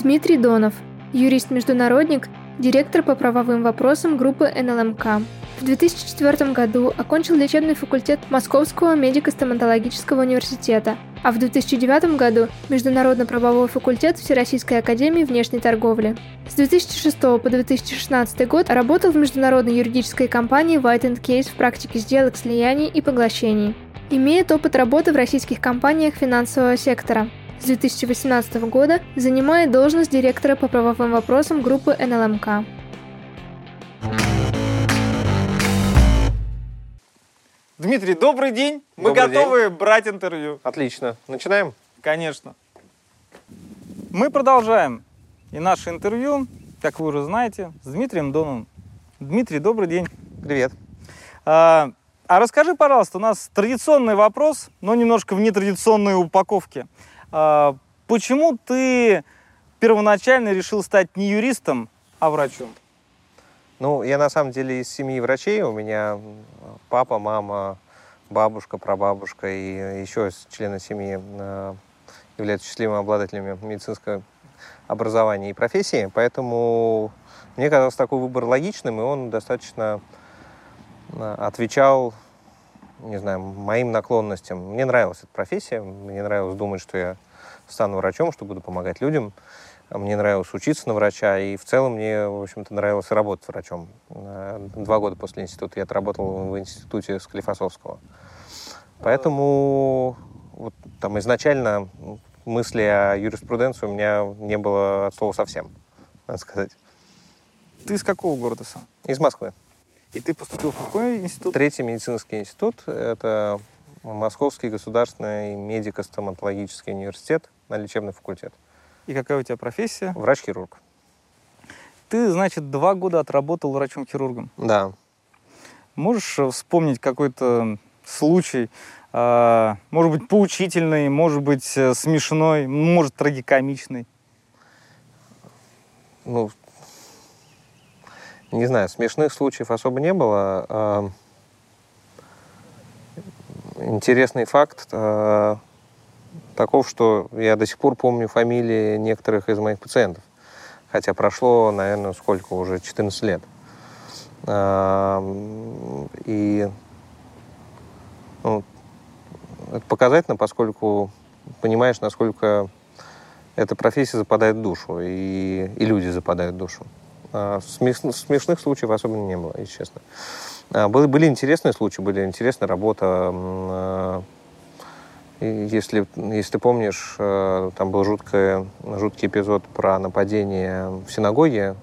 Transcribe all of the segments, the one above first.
Дмитрий Донов, юрист-международник, директор по правовым вопросам группы НЛМК. В 2004 году окончил лечебный факультет Московского медико-стоматологического университета, а в 2009 году – Международно-правовой факультет Всероссийской академии внешней торговли. С 2006 по 2016 год работал в международной юридической компании White Case в практике сделок слияний и поглощений. Имеет опыт работы в российских компаниях финансового сектора. С 2018 года занимает должность директора по правовым вопросам группы НЛМК. Дмитрий, добрый день. Мы Добрый готовы день. брать интервью. Отлично. Начинаем? Конечно. Мы продолжаем. И наше интервью, как вы уже знаете, с Дмитрием Доновым. Дмитрий, добрый день. Привет. А, а расскажи, пожалуйста, у нас традиционный вопрос, но немножко в нетрадиционной упаковке. А, почему ты первоначально решил стать не юристом, а врачом? Ну, я на самом деле из семьи врачей. У меня папа, мама, бабушка, прабабушка и еще члены семьи э, являются счастливыми обладателями медицинского образования и профессии. Поэтому мне казался такой выбор логичным, и он достаточно э, отвечал, не знаю, моим наклонностям. Мне нравилась эта профессия, мне нравилось думать, что я стану врачом, что буду помогать людям. Мне нравилось учиться на врача, и в целом мне, в общем-то, нравилось работать врачом. Э, два года после института я отработал в институте Склифосовского. Поэтому вот, там изначально мысли о юриспруденции у меня не было от слова совсем, надо сказать. Ты из какого города сам? Из Москвы. И ты поступил в какой институт? Третий медицинский институт. Это Московский государственный медико-стоматологический университет на лечебный факультет. И какая у тебя профессия? Врач-хирург. Ты, значит, два года отработал врачом-хирургом. Да. Можешь вспомнить какой-то случай, э, может быть, поучительный, может быть, э, смешной, может, трагикомичный? Ну, не знаю, смешных случаев особо не было. А, интересный факт таков, что я до сих пор помню фамилии некоторых из моих пациентов. Хотя прошло, наверное, сколько уже, 14 лет. И ну, это показательно, поскольку понимаешь, насколько эта профессия западает в душу, и, и люди западают в душу. А смешных, случаев особо не было, если честно. А были, были интересные случаи, были интересная работа если, если ты помнишь, там был жуткий, жуткий эпизод про нападение в синагоге.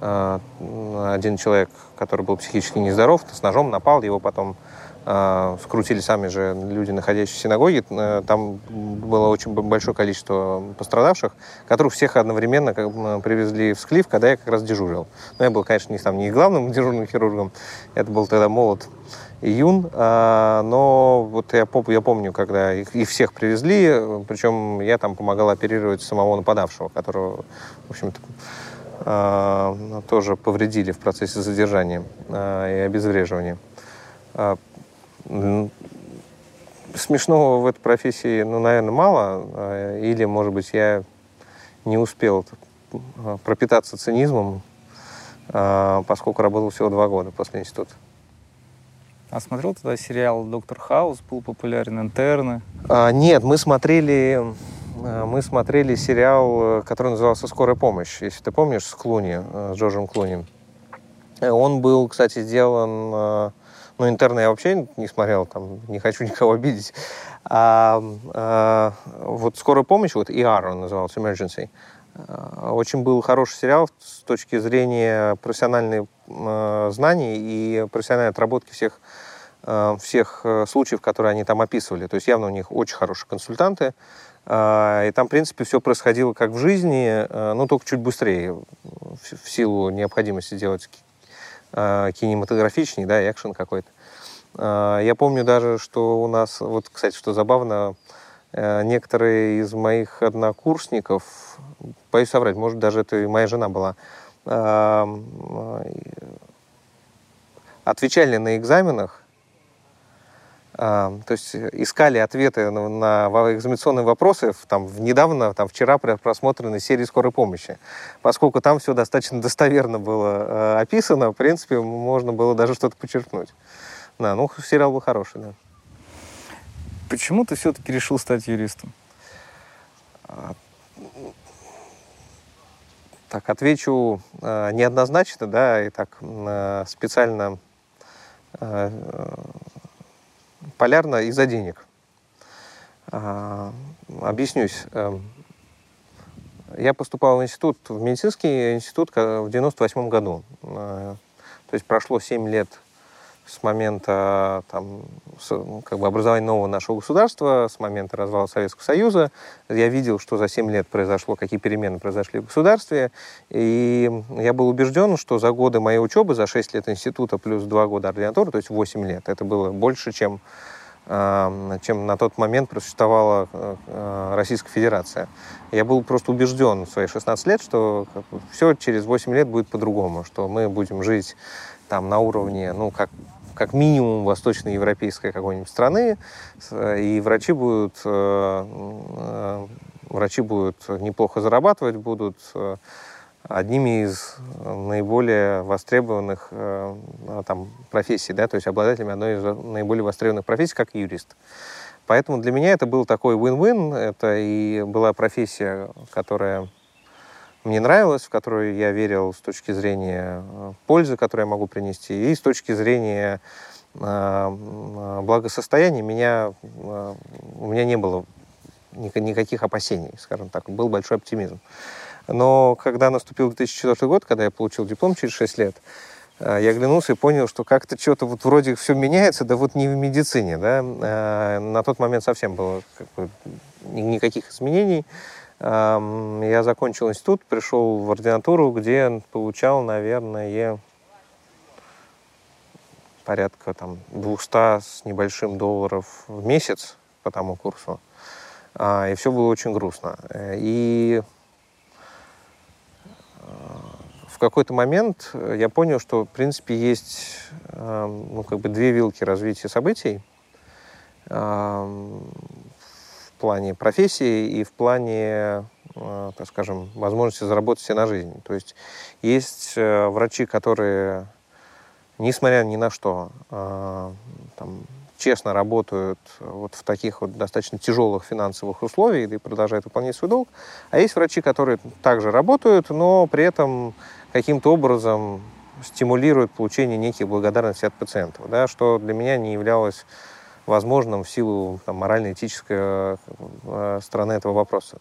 Один человек, который был психически нездоров, с ножом напал, его потом скрутили сами же люди, находящиеся в синагоге. Там было очень большое количество пострадавших, которых всех одновременно привезли в Склиф, когда я как раз дежурил. Но я был, конечно, не, там, не главным дежурным хирургом, это был тогда молод июнь, а, но вот я, я помню, когда их, их всех привезли, причем я там помогал оперировать самого нападавшего, которого, в общем-то, а, тоже повредили в процессе задержания а, и обезвреживания. Смешного в этой профессии, ну, наверное, мало, или, может быть, я не успел пропитаться цинизмом, поскольку работал всего два года после института. А смотрел тогда сериал «Доктор Хаус», был популярен «Интерны»? А, нет, мы смотрели, а, мы смотрели сериал, который назывался «Скорая помощь», если ты помнишь, с Клуни, э, с Джорджем Клуни. Э, он был, кстати, сделан... Э, ну, интерны я вообще не смотрел, там, не хочу никого обидеть. А, а вот «Скорая помощь», вот ER он назывался, «Emergency», очень был хороший сериал с точки зрения профессиональных э, знаний и профессиональной отработки всех Э, всех э, случаев, которые они там описывали. То есть явно у них очень хорошие консультанты. Э, и там, в принципе, все происходило как в жизни, но только чуть быстрее, в силу необходимости делать кинематографичный, да, экшен какой-то. Я помню даже, что у нас, вот, кстати, что забавно, некоторые из моих однокурсников, боюсь соврать, может, даже это и моя жена была, отвечали на экзаменах то есть искали ответы на, на экзаменационные вопросы в, там, в недавно, там, вчера просмотренной серии скорой помощи. Поскольку там все достаточно достоверно было э, описано, в принципе, можно было даже что-то почерпнуть. Да, ну, сериал был хороший, да. Почему ты все-таки решил стать юристом? А, так, отвечу э, неоднозначно, да, и так э, специально э, полярно из-за денег. Э, объяснюсь. Э, я поступал в институт, в медицинский институт в 98 году. Э, то есть прошло 7 лет с момента там, с, ну, как бы образования нового нашего государства, с момента развала Советского Союза. Я видел, что за 7 лет произошло, какие перемены произошли в государстве. И я был убежден, что за годы моей учебы, за 6 лет института плюс 2 года ординатуры, то есть 8 лет, это было больше, чем, э, чем на тот момент просуществовала э, Российская Федерация. Я был просто убежден в свои 16 лет, что все через 8 лет будет по-другому, что мы будем жить там на уровне, ну, как как минимум восточноевропейской какой-нибудь страны, и врачи будут, э, э, врачи будут неплохо зарабатывать, будут э, одними из наиболее востребованных там, профессий, да, то есть обладателями одной из наиболее востребованных профессий, как юрист. Поэтому для меня это был такой win-win, это и была профессия, которая мне нравилась, в которую я верил с точки зрения э, пользы, которую я могу принести, и с точки зрения э, э, благосостояния меня, у меня не было никаких опасений, скажем так, был большой оптимизм. Но когда наступил 2004 год, когда я получил диплом через 6 лет, я оглянулся и понял, что как-то что-то вот вроде все меняется, да вот не в медицине, да. На тот момент совсем было как бы никаких изменений. Я закончил институт, пришел в ординатуру, где получал, наверное, порядка там 200 с небольшим долларов в месяц по тому курсу. А, и все было очень грустно. И а, в какой-то момент я понял, что, в принципе, есть ну, как бы две вилки развития событий плане профессии и в плане, э, так скажем, возможности заработать себе на жизнь. То есть есть э, врачи, которые, несмотря ни на что, э, там, честно работают вот в таких вот достаточно тяжелых финансовых условиях и продолжают выполнять свой долг. А есть врачи, которые также работают, но при этом каким-то образом стимулируют получение неких благодарностей от пациентов, да, что для меня не являлось возможным в силу там, морально-этической э, стороны этого вопроса.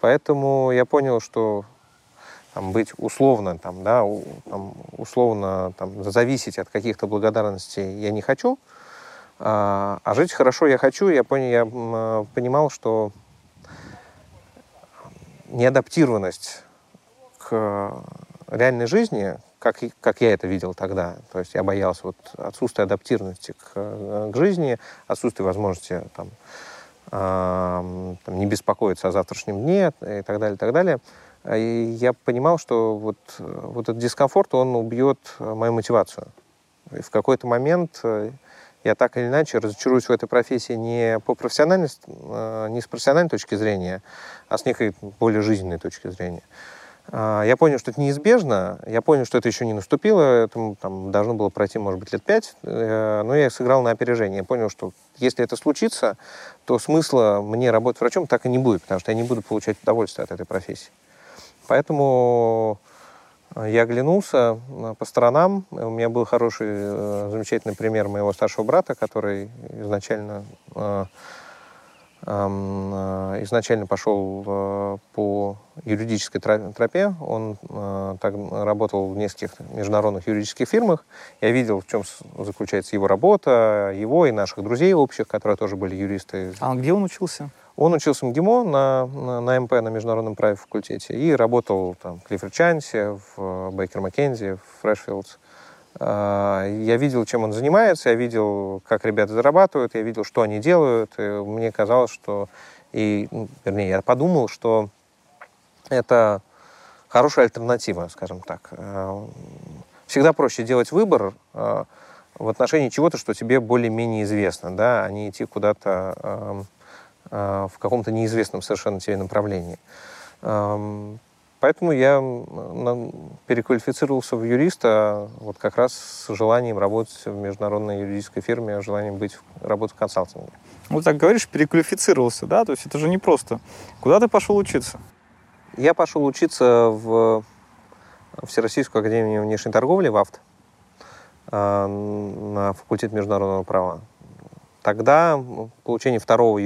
Поэтому я понял, что там, быть условно, там, да, там, условно там, зависеть от каких-то благодарностей я не хочу, а, а жить хорошо я хочу. Я, понял, я э, понимал, что неадаптированность к реальной жизни, как, как я это видел тогда. То есть я боялся вот отсутствия адаптированности к, к жизни, отсутствия возможности там, э, там, не беспокоиться о завтрашнем дне и так далее, и так далее. И я понимал, что вот, вот этот дискомфорт, он убьет мою мотивацию. И в какой-то момент э, я так или иначе разочаруюсь в этой профессии не по профессиональной, э, не с профессиональной точки зрения, а с некой более жизненной точки зрения. А, я понял, что это неизбежно, я понял, что это еще не наступило, этому там, должно было пройти, может быть, лет пять, э, но я сыграл на опережение. Я понял, что если это случится, то смысла мне работать врачом так и не будет, потому что я не буду получать удовольствие от этой профессии. Поэтому э, я оглянулся э, по сторонам. У меня был хороший, замечательный пример моего старшего брата, который изначально изначально пошел э, по юридической тропе. Он э, так, работал в нескольких международных юридических фирмах. Я видел, в чем заключается его работа, его и наших друзей общих, которые тоже были юристы. А где он учился? Он учился в МГИМО на, на, на МП, на международном праве факультете, и работал там, в Клиффорд Чансе, в Бейкер Маккензи, в Фрешфилдс. А, я видел, чем он занимается, я видел, как ребята зарабатывают, я видел, что они делают. И мне казалось, что... И, ну, вернее, я подумал, что это хорошая альтернатива, скажем так. А, всегда проще делать выбор, а, в отношении чего-то, что тебе более-менее известно, да, а не идти куда-то в каком-то неизвестном совершенно тебе направлении. Поэтому я переквалифицировался в юриста вот как раз с желанием работать в международной юридической фирме, желанием быть, работать в консалтинге. Вот так говоришь, переквалифицировался, да? То есть это же не просто. Куда ты пошел учиться? Я пошел учиться в Всероссийскую академию внешней торговли, в АФТ, э, на факультет международного права. Тогда получение второго,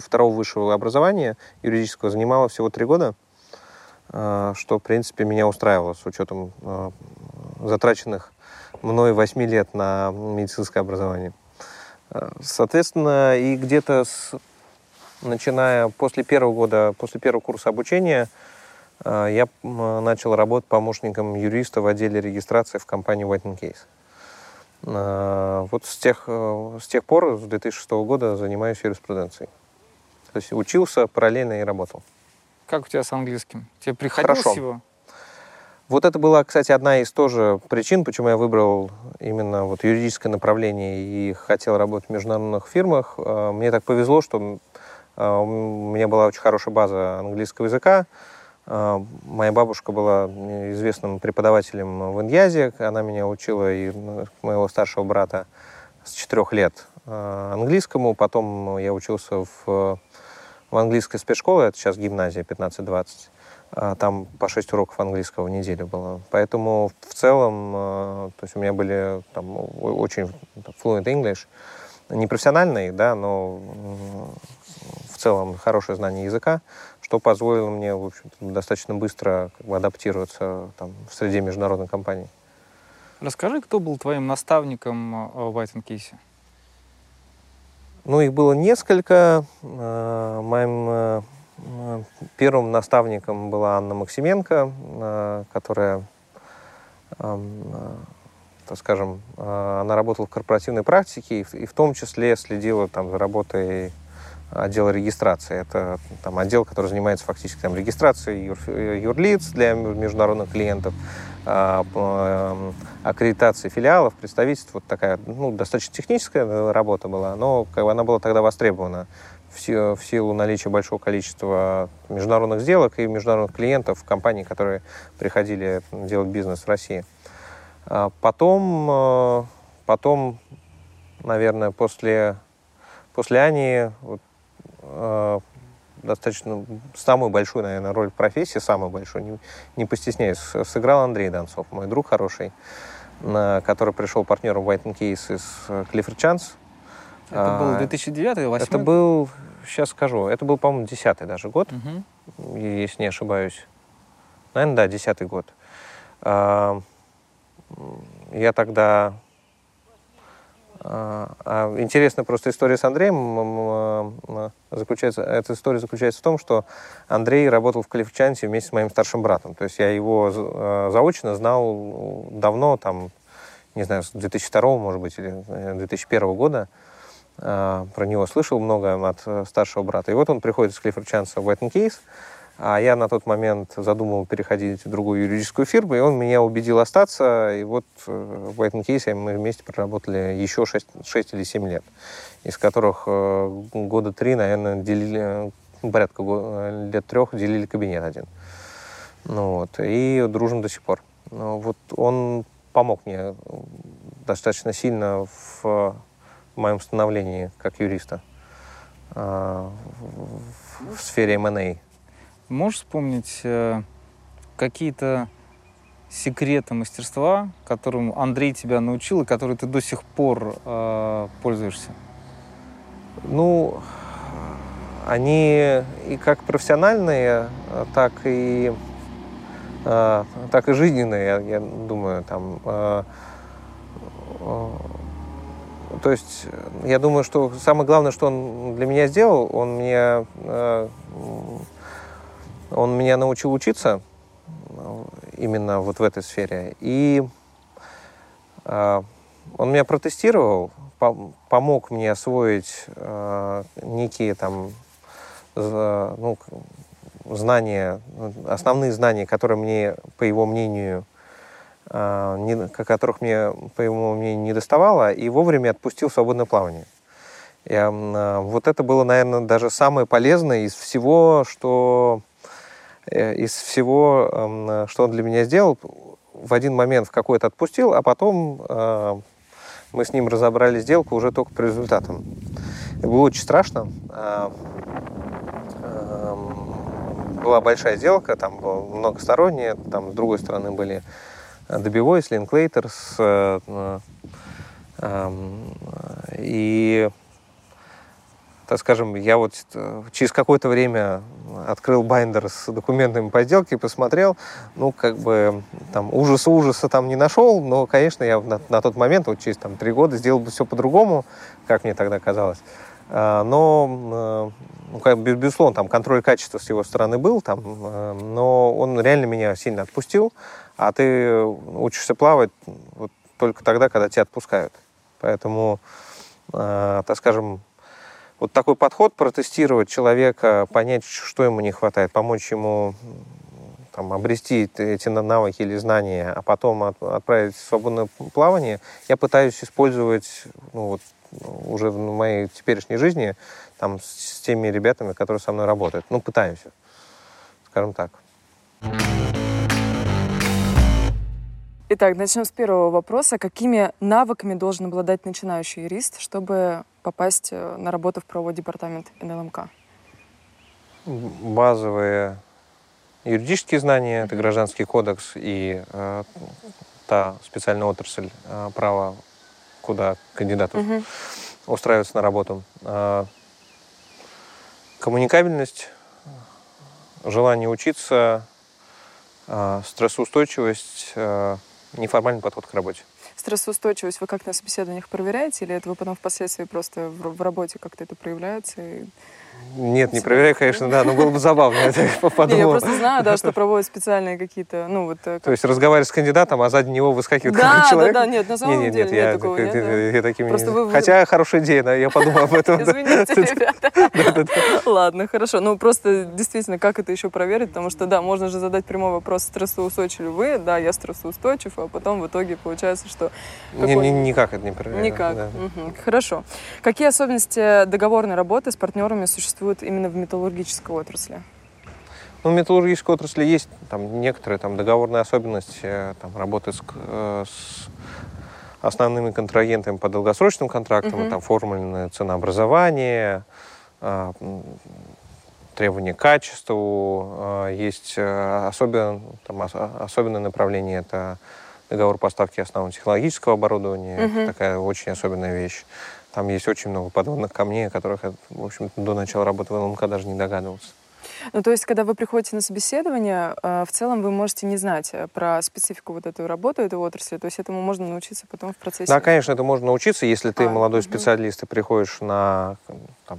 второго высшего образования юридического занимало всего три года, что, в принципе, меня устраивало с учетом э, затраченных мной восьми лет на медицинское образование. Соответственно, и где-то с, начиная после первого года, после первого курса обучения, э, я начал работать помощником юриста в отделе регистрации в компании White Case. Э, вот с тех, э, с тех пор, с 2006 года, занимаюсь юриспруденцией. То есть учился параллельно и работал. Как у тебя с английским? Тебе приходилось Хорошо. его? Вот это была, кстати, одна из тоже причин, почему я выбрал именно вот юридическое направление и хотел работать в международных фирмах. Э, мне так повезло, что э, у меня была очень хорошая база английского языка. Э, моя бабушка была известным преподавателем в Иньязе. Она меня учила и моего старшего брата с четырех лет английскому. Потом я учился в, в английской спецшколе, это сейчас гимназия 15-20. А, там по 6 уроков английского в неделю было. Поэтому в целом, а, то есть у меня были там очень fluent English, не профессиональный, да, но в целом хорошее знание языка, что позволило мне, в общем достаточно быстро как бы, адаптироваться там, в среде международной компании. Расскажи, кто был твоим наставником а, в White Кейсе? Ну, их было несколько. Моим Первым наставником была Анна Максименко, э, которая, эм, э, так скажем, э, она работала в корпоративной практике и в том числе следила там, за работой отдела регистрации. Это там, отдел, который занимается фактически там, регистрацией юр, юрлиц для международных клиентов, эм, аккредитацией филиалов, представительств. Вот такая ну, достаточно техническая работа была, но как бы, она была тогда востребована в силу наличия большого количества международных сделок и международных клиентов, компаний, которые приходили делать бизнес в России. А потом, э, потом наверное, после, после Ани вот, э, достаточно самую большую, наверное, роль в профессии, самую большую, не, не постесняюсь, сыграл Андрей Донцов, мой друг хороший, который пришел партнером White Case из Clifford Chance. Это был 2009 или 2008? Это был, сейчас скажу, это был, по-моему, 10 даже год, угу. если не ошибаюсь. Наверное, да, 10 год. А, я тогда... А, а, интересная просто история с Андреем заключается, эта история заключается в том, что Андрей работал в Калифчанте вместе с моим старшим братом. То есть я его заочно знал давно, там, не знаю, с 2002, может быть, или 2001 э, года. А, про него слышал много от э, старшего брата. И вот он приходит из Клиффорд в White Case, а я на тот момент задумал переходить в другую юридическую фирму, и он меня убедил остаться. И вот э, в White Case мы вместе проработали еще 6, 6 или 7 лет, из которых э, года три, наверное, делили, порядка лет трех делили кабинет один. Ну, вот, и дружим до сих пор. Ну, вот он помог мне достаточно сильно в моем становлении как юриста а, в, сфере M&A. Можешь вспомнить э, какие-то секреты мастерства, которым Андрей тебя научил и которые ты до сих пор э, пользуешься? Ну, они и как профессиональные, так и э, так и жизненные, я, я думаю, там то есть я думаю, что самое главное, что он для меня сделал, он э, он меня научил учиться именно вот в этой сфере. И э, он меня протестировал, помог мне освоить э, некие там ну, знания, основные знания, которые мне, по его мнению, не, которых мне, по его мнению, не доставало, и вовремя отпустил в свободное плавание. И, вот это было, наверное, даже самое полезное из всего, что из всего, что он для меня сделал. В один момент в какой-то отпустил, а потом мы с ним разобрали сделку уже только по результатам. Было очень страшно. А, была большая сделка, там было многосторонняя, там с другой стороны были Добивой, Линклейтер, и так скажем, я вот э, через какое-то время открыл binder с документами по сделке, посмотрел, ну, как бы, там, ужаса ужаса там не нашел, но, конечно, я на, на тот момент, вот через там три года, сделал бы все по-другому, как мне тогда казалось. А, но, э, ну, как, безусловно, там контроль качества с его стороны был, там, э, но он реально меня сильно отпустил, а ты учишься плавать вот только тогда, когда тебя отпускают. Поэтому, так скажем, вот такой подход, протестировать человека, понять, что ему не хватает, помочь ему там, обрести эти навыки или знания, а потом от, отправить в свободное плавание, я пытаюсь использовать ну, вот, уже в моей теперешней жизни там, с теми ребятами, которые со мной работают. Ну, пытаюсь, скажем так. Итак, начнем с первого вопроса. Какими навыками должен обладать начинающий юрист, чтобы попасть э, на работу в правовой департамент НЛМК? Базовые юридические знания, это гражданский кодекс и э, та специальная отрасль э, права, куда кандидатов угу. устраиваются на работу. Э, коммуникабельность, желание учиться, э, стрессоустойчивость, э, неформальный подход к работе. Стрессоустойчивость вы как на собеседованиях проверяете, или это вы потом впоследствии просто в, в работе как-то это проявляется? И... Нет, не проверяю, конечно, да, но было бы забавно. Я просто знаю, да, что проводят специальные какие-то, ну вот... Э, То есть разговаривать с кандидатом, а сзади него выскакивает да, человек? Да, да, нет, на самом деле нет такого, я такими не... Хотя хорошая идея, да, я подумал об этом. Извините, ребята. Ладно, хорошо. Ну просто действительно, как это еще проверить? Потому что, да, можно же задать прямой вопрос, стрессоустойчивы вы? Да, я стрессоустойчив, а потом в итоге получается, что... Никак это не проверяю. Никак. Хорошо. Какие особенности договорной работы с партнерами существуют существует именно в металлургической отрасли? Ну, в металлургической отрасли есть там некоторые там договорные особенности, там работы с, э, с основными контрагентами по долгосрочным контрактам, угу. там формульное ценообразование, э, требования к качеству, э, есть особенно, там, особенное направление, это договор поставки основного технологического оборудования, угу. такая очень особенная вещь. Там есть очень много подводных камней, о которых я, в общем до начала работы в ЛМК даже не догадывался. Ну, то есть, когда вы приходите на собеседование, э, в целом вы можете не знать э, про специфику вот этой работы, этой отрасли, то есть этому можно научиться потом в процессе? Да, конечно, это можно научиться, если ты а, молодой угу. специалист и приходишь на там,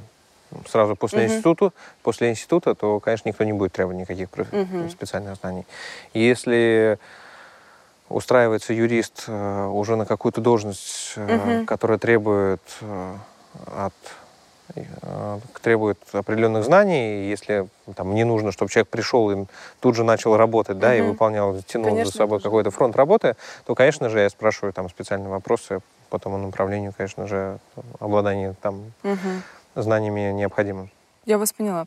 сразу после угу. института, после института, то, конечно, никто не будет требовать никаких угу. специальных знаний. Если устраивается юрист э, уже на какую-то должность, угу. которая требует э, от требует определенных знаний, если там не нужно, чтобы человек пришел и тут же начал работать, да, угу. и выполнял, тянул конечно, за собой какой-то фронт работы, то, конечно же, я спрашиваю там специальные вопросы по тому направлению, конечно же, обладание там угу. знаниями необходимым. Я вас поняла.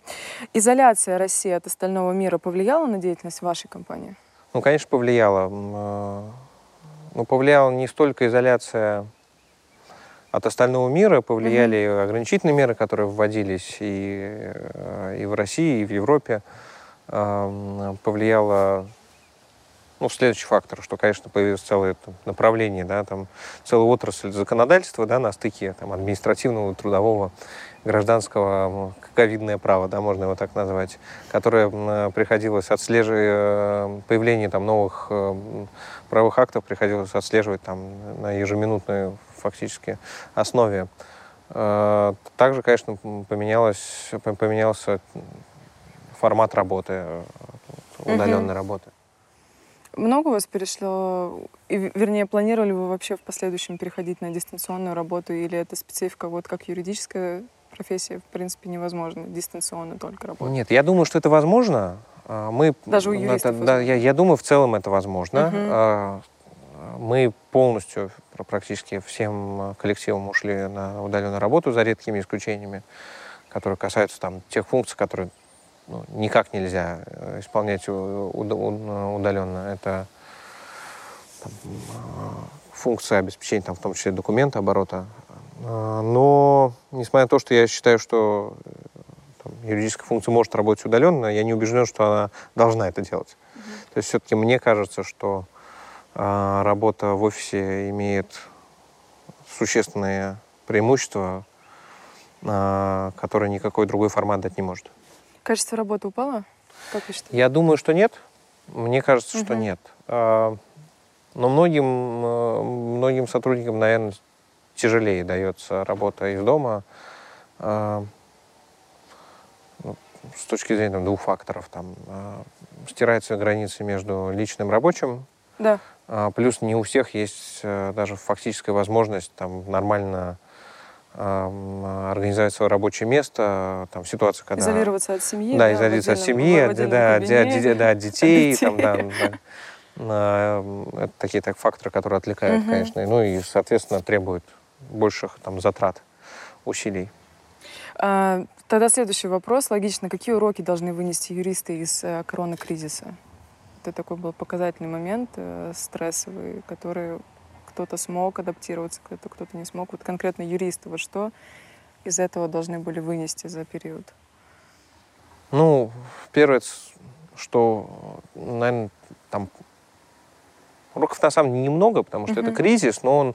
Изоляция России от остального мира повлияла на деятельность вашей компании? Ну, конечно, повлияло. Э, ну, повлияла не столько изоляция от остального мира, повлияли mm-hmm. ограничительные меры, которые вводились и, э, и в России, и в Европе. Эм, повлияло ну, следующий фактор, что, конечно, появилось целое направление, да, там, целая отрасль законодательства да, на стыке там, административного, трудового гражданского ковидное право, да, можно его так назвать, которое приходилось отслеживать, э, появление там новых э, правовых актов приходилось отслеживать там на ежеминутной фактически основе. Э, также, конечно, поменялось, поменялся формат работы, удаленной mm-hmm. работы. Много у вас перешло, и, вернее, планировали вы вообще в последующем переходить на дистанционную работу, или это специфика вот как юридическая профессия, в принципе, невозможна, дистанционно только работать? Нет, я думаю, что это возможно. А, мы, Даже у юристов? Это, да, я, я думаю, в целом это возможно. Угу. мы полностью, практически всем коллективом ушли на удаленную работу, за редкими исключениями, которые касаются там, тех функций, которые ну, никак нельзя э, исполнять удаленно. Это там, функция обеспечения, там, в том числе документа оборота. Но, несмотря на то, что я считаю, что там, юридическая функция может работать удаленно, я не убежден, что она должна это делать. Mm-hmm. То есть все-таки мне кажется, что э, работа в офисе имеет существенные преимущества, э, которые никакой другой формат дать не может. Качество работы упало? Как вы считаете? Я думаю, что нет. Мне кажется, угу. что нет. А, но многим, многим сотрудникам, наверное, тяжелее дается работа из дома с точки зрения там, двух факторов. Там, э, стираются границы между личным и рабочим. Да. Э, плюс не у всех есть э, даже фактическая возможность там, нормально э, организовать свое рабочее место, там ситуация, когда... Изолироваться от семьи. Да, да изолироваться от семьи, от, да, от, да, от детей. Там, да, да. Это такие так, факторы, которые отвлекают, угу. конечно. Ну и, соответственно, требуют больших там, затрат, усилий. А, Тогда следующий вопрос. Логично, какие уроки должны вынести юристы из э, корона-кризиса? Это такой был показательный момент, э, стрессовый, который кто-то смог адаптироваться, кто-то кто не смог. Вот конкретно юристы, вот что из этого должны были вынести за период? Ну, первое, что, наверное, там Уроков на самом деле немного, потому что uh-huh. это кризис, но он,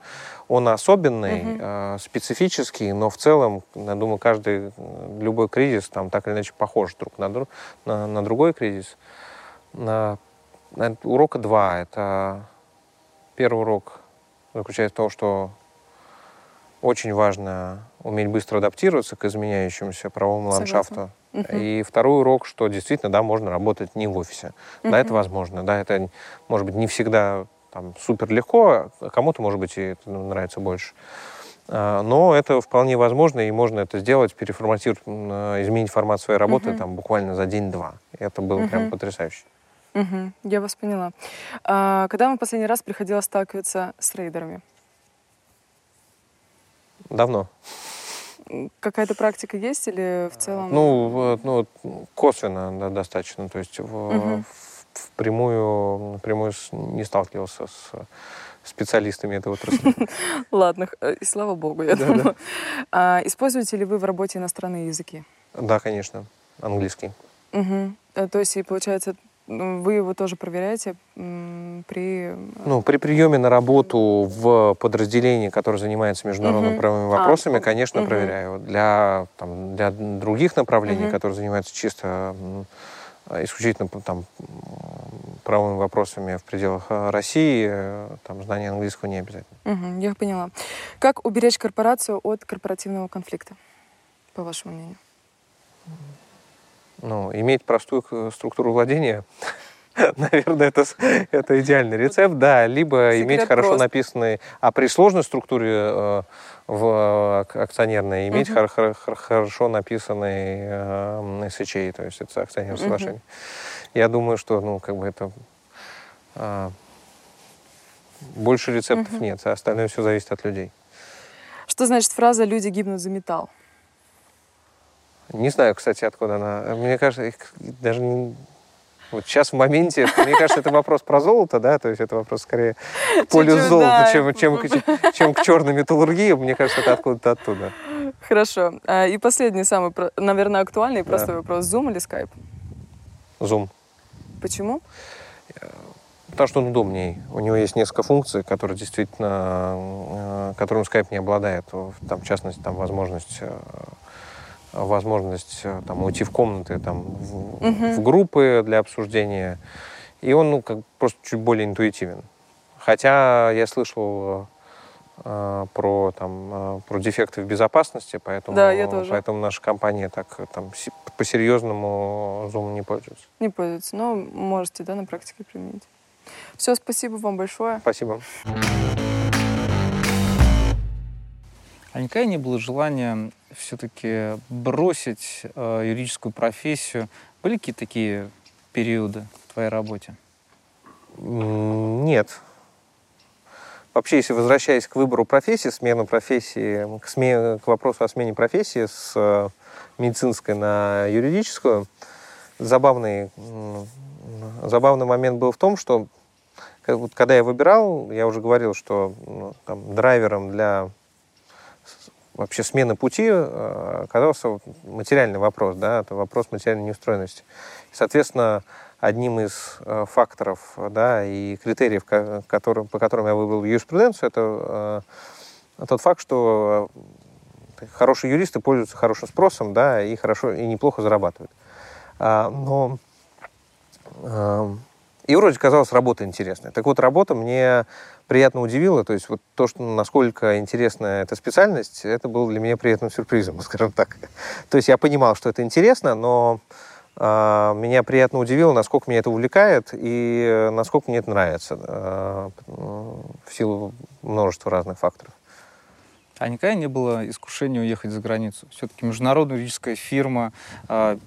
он особенный, э, специфический, но в целом, я думаю, каждый, любой кризис там так или иначе похож друг на, друг, на, на другой кризис. На, на, урока два. Это первый урок заключается в том, что очень важно уметь быстро адаптироваться к изменяющемуся правовому Согласна. ландшафту. И второй урок, что действительно, да, можно работать не в офисе. Да, это возможно. Да, это, может быть, не всегда там, супер легко, а кому-то, может быть, и это нравится больше. А, но это вполне возможно, и можно это сделать, переформатировать, изменить формат своей работы uh-huh. там, буквально за день-два. Это было uh-huh. прям потрясающе. Угу, я вас поняла. А, когда вам последний раз приходилось сталкиваться с рейдерами? Давно. Какая-то практика есть или в целом? Ну, ну косвенно да, достаточно. То есть в, угу. в прямую, напрямую не сталкивался с специалистами этого отрасли. Ладно, э, и слава богу, я думаю. А, используете ли вы в работе иностранные языки? Да, конечно, английский. То есть, и получается, ну, вы его тоже проверяете при... Ну, при приеме на работу в подразделении, которое занимается международными угу. правовыми вопросами, а, конечно, угу. проверяю. Для, там, для других направлений, угу. которые занимаются чисто исключительно там, правовыми вопросами в пределах э, России, э, там знание английского не обязательно. Угу, я поняла. Как уберечь корпорацию от корпоративного конфликта, по вашему мнению? ну, иметь простую структуру владения, наверное, это, это идеальный рецепт, да, либо Секрет иметь хорошо прост. написанный, а при сложной структуре э, в акционерной иметь угу. хор, хор, хорошо написанный э, SHA, то есть это акционерное угу. соглашение. Я думаю, что, ну, как бы это э, больше рецептов угу. нет, а остальное все зависит от людей. Что значит фраза «люди гибнут за металл»? Не знаю, кстати, откуда она. Мне кажется, их даже не... Вот сейчас в моменте, мне кажется, это вопрос про золото, да, то есть это вопрос скорее к полю золота, да. чем, чем, чем, к черной металлургии. Мне кажется, это откуда-то оттуда. Хорошо. А, и последний, самый, наверное, актуальный да. простой вопрос. Zoom или Skype? Zoom. Почему? Потому что он удобнее. У него есть несколько функций, которые действительно, э, которым Skype не обладает. Там, в частности, там возможность э, возможность э, там, уйти в комнаты, там, в, угу. в группы для обсуждения. И он ну, как, просто чуть более интуитивен. Хотя я слышал э, про, там, э, про дефекты в безопасности, поэтому, да, я тоже. поэтому наша компания так там, по-серьезному Zoom не пользуется. Не пользуется, но можете да, на практике применить. Все, спасибо вам большое. Спасибо. А никогда не было желания все-таки бросить э, юридическую профессию? Были какие-то такие периоды в твоей работе? Нет. вообще, если возвращаясь к выбору профессии, смену профессии, к, сме, к вопросу о смене профессии с э, медицинской на юридическую, забавный, забавный момент был в том, что когда я выбирал, я уже говорил, что ну, там, драйвером для вообще смены пути э, оказался материальный вопрос, да, это вопрос материальной неустроенности. Соответственно, одним из э, факторов да, и критериев, которым, по которым я выбрал юриспруденцию, это э, тот факт, что хорошие юристы пользуются хорошим спросом да, и, хорошо, и неплохо зарабатывают. А, но и вроде казалось, работа интересная. Так вот, работа мне приятно удивила. То есть вот то, что, насколько интересна эта специальность, это было для меня приятным сюрпризом, скажем так. То есть я понимал, что это интересно, но э, меня приятно удивило, насколько меня это увлекает и насколько мне это нравится э, в силу множества разных факторов. А никогда не было искушения уехать за границу? Все-таки международная юридическая фирма, э,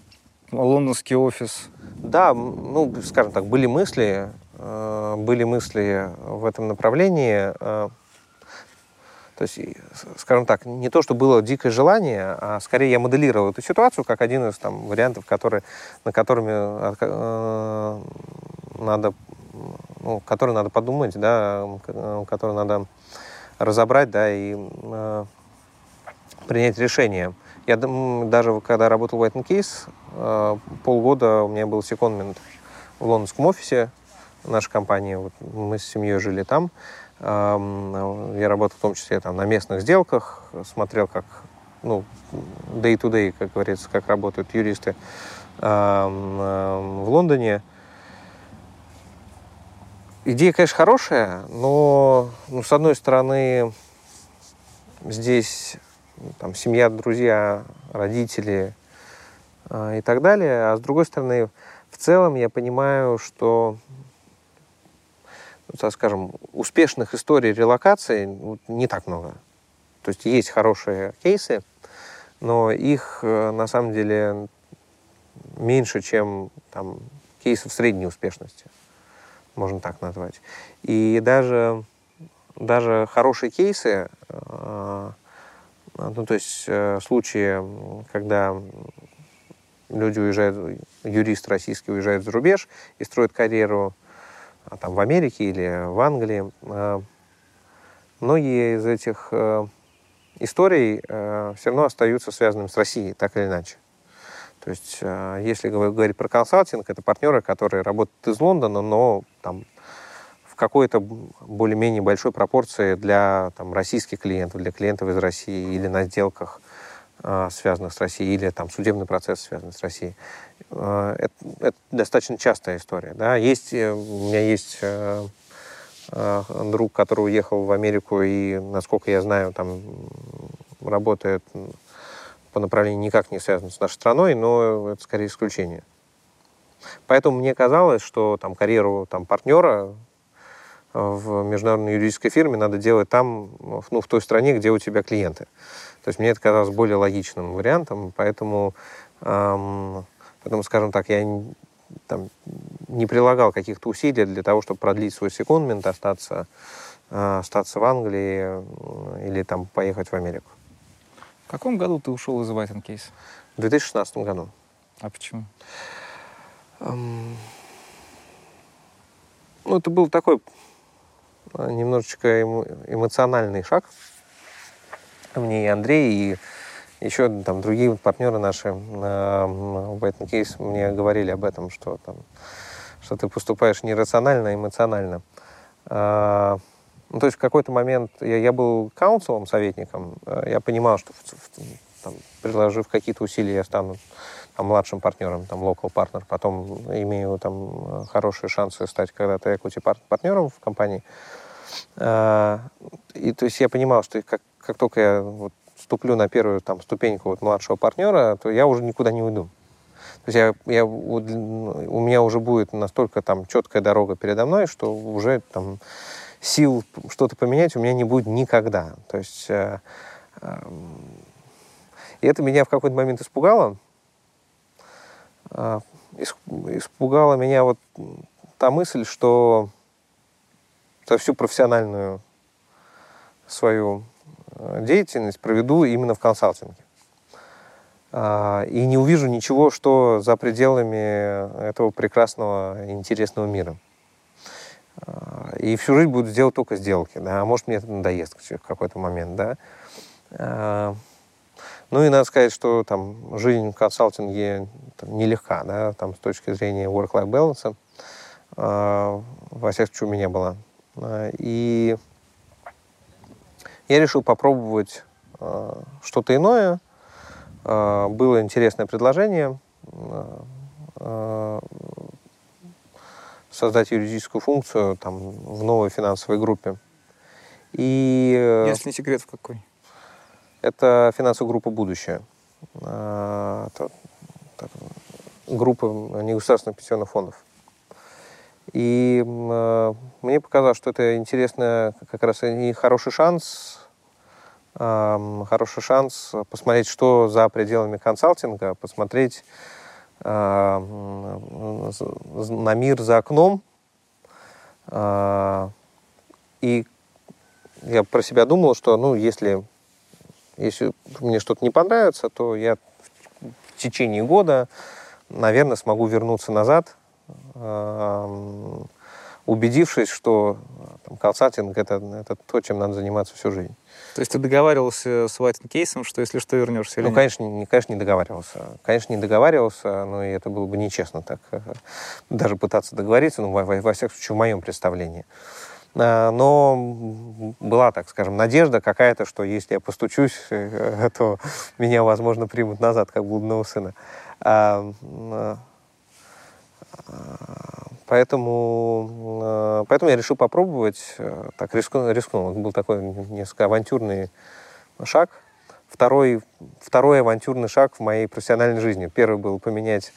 лондонский офис. Да, ну, скажем так, были мысли, э, были мысли в этом направлении. Э, то есть, скажем так, не то, что было дикое желание, а скорее я моделировал эту ситуацию как один из там, вариантов, которые, на которыми э, надо, ну, который надо подумать, да, который надо разобрать, да, и э, принять решение. Я даже когда работал в White Case, э, полгода у меня был секондмент в лондонском офисе нашей компании. Вот мы с семьей жили там. Я работал в том числе там, на местных сделках, смотрел, как ну, day-to-day, -day, как говорится, как работают юристы в Лондоне. Идея, конечно, хорошая, но, ну, с одной стороны, здесь там, семья, друзья, родители э, и так далее. А с другой стороны, в целом я понимаю, что, скажем, успешных историй релокации ну, не так много. То есть есть хорошие кейсы, но их э, на самом деле меньше, чем там, кейсов средней успешности, можно так назвать. И даже, даже хорошие кейсы э, ну, то есть э, случаи, когда люди уезжают, юрист российский уезжает за рубеж и строит карьеру там, в Америке или в Англии. Э, многие из этих э, историй э, все равно остаются связанными с Россией, так или иначе. То есть, э, если говорить про консалтинг, это партнеры, которые работают из Лондона, но там какой-то более-менее большой пропорции для там, российских клиентов, для клиентов из России или на сделках, связанных с Россией, или там судебный процесс, связанный с Россией. Это, это достаточно частая история. Да? Есть, э, у меня есть э, э, друг, который уехал в Америку и, насколько я знаю, там работает по направлению никак не связано с нашей страной, но это скорее исключение. Поэтому мне казалось, что там карьеру там, партнера в международной юридической фирме надо делать там, ну, в той стране, где у тебя клиенты. То есть мне это казалось более логичным вариантом, поэтому, эм, поэтому скажем так, я там, не прилагал каких-то усилий для того, чтобы продлить свой секундмент, остаться, э, остаться в Англии или там поехать в Америку. В каком году ты ушел из White Case? В 2016 году. А почему? Эм, ну, это был такой Э, немножечко эмоциональный шаг. Мне и Андрей, и еще там другие партнеры наши в этом кейсе мне говорили об этом, что там, что ты поступаешь не рационально, а эмоционально. А, ну, то есть в какой-то момент я, я был каунселом, советником, э, я понимал, что там, приложив какие-то усилия, я стану там, младшим партнером, там, local партнер, потом имею там хорошие шансы стать когда-то equity партнером в компании. А, и то есть я понимал, что как, как только я вот ступлю на первую там, ступеньку вот, младшего партнера, то я уже никуда не уйду. То есть я, я, у меня уже будет настолько там четкая дорога передо мной, что уже там сил что-то поменять у меня не будет никогда. То есть э, э, и это меня в какой-то момент испугало. Э, испугала меня вот та мысль, что за всю профессиональную свою деятельность проведу именно в консалтинге. И не увижу ничего, что за пределами этого прекрасного интересного мира. И всю жизнь буду делать только сделки, да, а может мне это надоест в какой-то момент, да. Ну и надо сказать, что там жизнь в консалтинге нелегка, да, там с точки зрения work-life balance, э, во всяком случае у меня была. И я решил попробовать э, что-то иное. Э, было интересное предложение э, создать юридическую функцию там, в новой финансовой группе. И, э, Если не секрет, в какой? Это финансовая группа «Будущее». А, это, это группа негосударственных пенсионных фондов. И э, мне показалось, что это интересно, как раз и хороший шанс, э, хороший шанс посмотреть, что за пределами консалтинга, посмотреть на мир за окном. Э, и я про себя думал, что, ну, если если мне что-то не понравится, то я в течение года, наверное, смогу вернуться назад, убедившись, что там, консалтинг это, это то, чем надо заниматься всю жизнь. То есть ты договаривался с White Кейсом, что если что, вернешься или Ну, нет? конечно, не, конечно, не договаривался. Конечно, не договаривался, но и это было бы нечестно так э, даже пытаться договориться, ну, во, во всяком случае, в моем представлении. Э, но была, так скажем, надежда какая-то, что если я постучусь, э, то меня, возможно, примут назад, как блудного сына. А, э, поэтому, поэтому я решил попробовать, так рискнул, рискнул. Это был такой несколько авантюрный шаг. Второй, второй авантюрный шаг в моей профессиональной жизни. Первый был поменять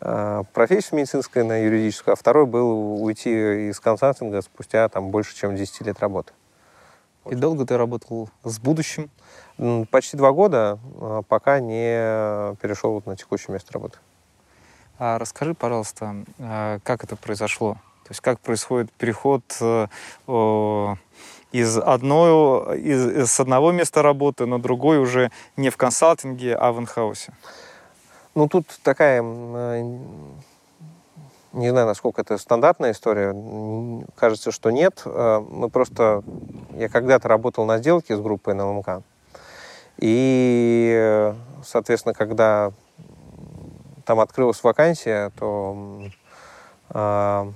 Э, профессию медицинскую на юридическую, а второй был уйти из консалтинга спустя там, больше, чем 10 лет работы. И долго ты работал с будущим? Почти два года, э, пока не перешел на текущее место работы. А расскажи, пожалуйста, э, как это произошло? То есть как происходит переход из одной, из, с одного места работы на другой уже не в консалтинге, а в инхаусе? Ну, тут такая, э, не знаю, насколько это стандартная история, кажется, что нет. Э, мы просто, я когда-то работал на сделке с группой НЛМК, и, соответственно, когда там открылась вакансия, то, э,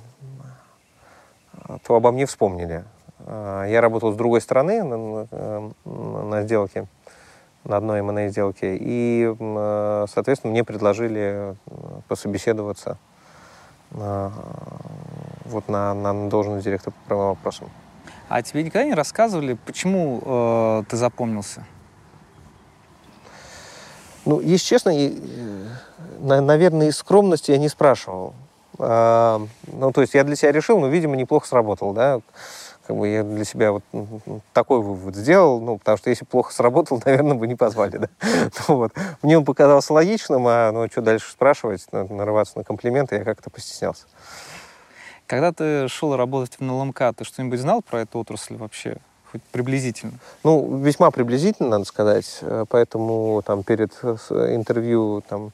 то обо мне вспомнили. Я работал с другой стороны на, на сделке, на одной M&A сделке. И, э, соответственно, мне предложили э, пособеседоваться э, вот на, на должность директора по правовым вопросам. А тебе никогда не рассказывали, почему э, ты запомнился? Ну, если честно, и, наверное, из скромности я не спрашивал. А, ну, то есть я для себя решил, но, видимо, неплохо сработал, да как бы я для себя вот такой вывод сделал, ну, потому что если плохо сработал, наверное, бы не позвали, да. Ну вот. Мне он показался логичным, а ну, что дальше спрашивать, нарываться на комплименты, я как-то постеснялся. Когда ты шел работать в НЛМК, ты что-нибудь знал про эту отрасль вообще? Хоть приблизительно? Ну, весьма приблизительно, надо сказать. Поэтому там перед э, интервью там,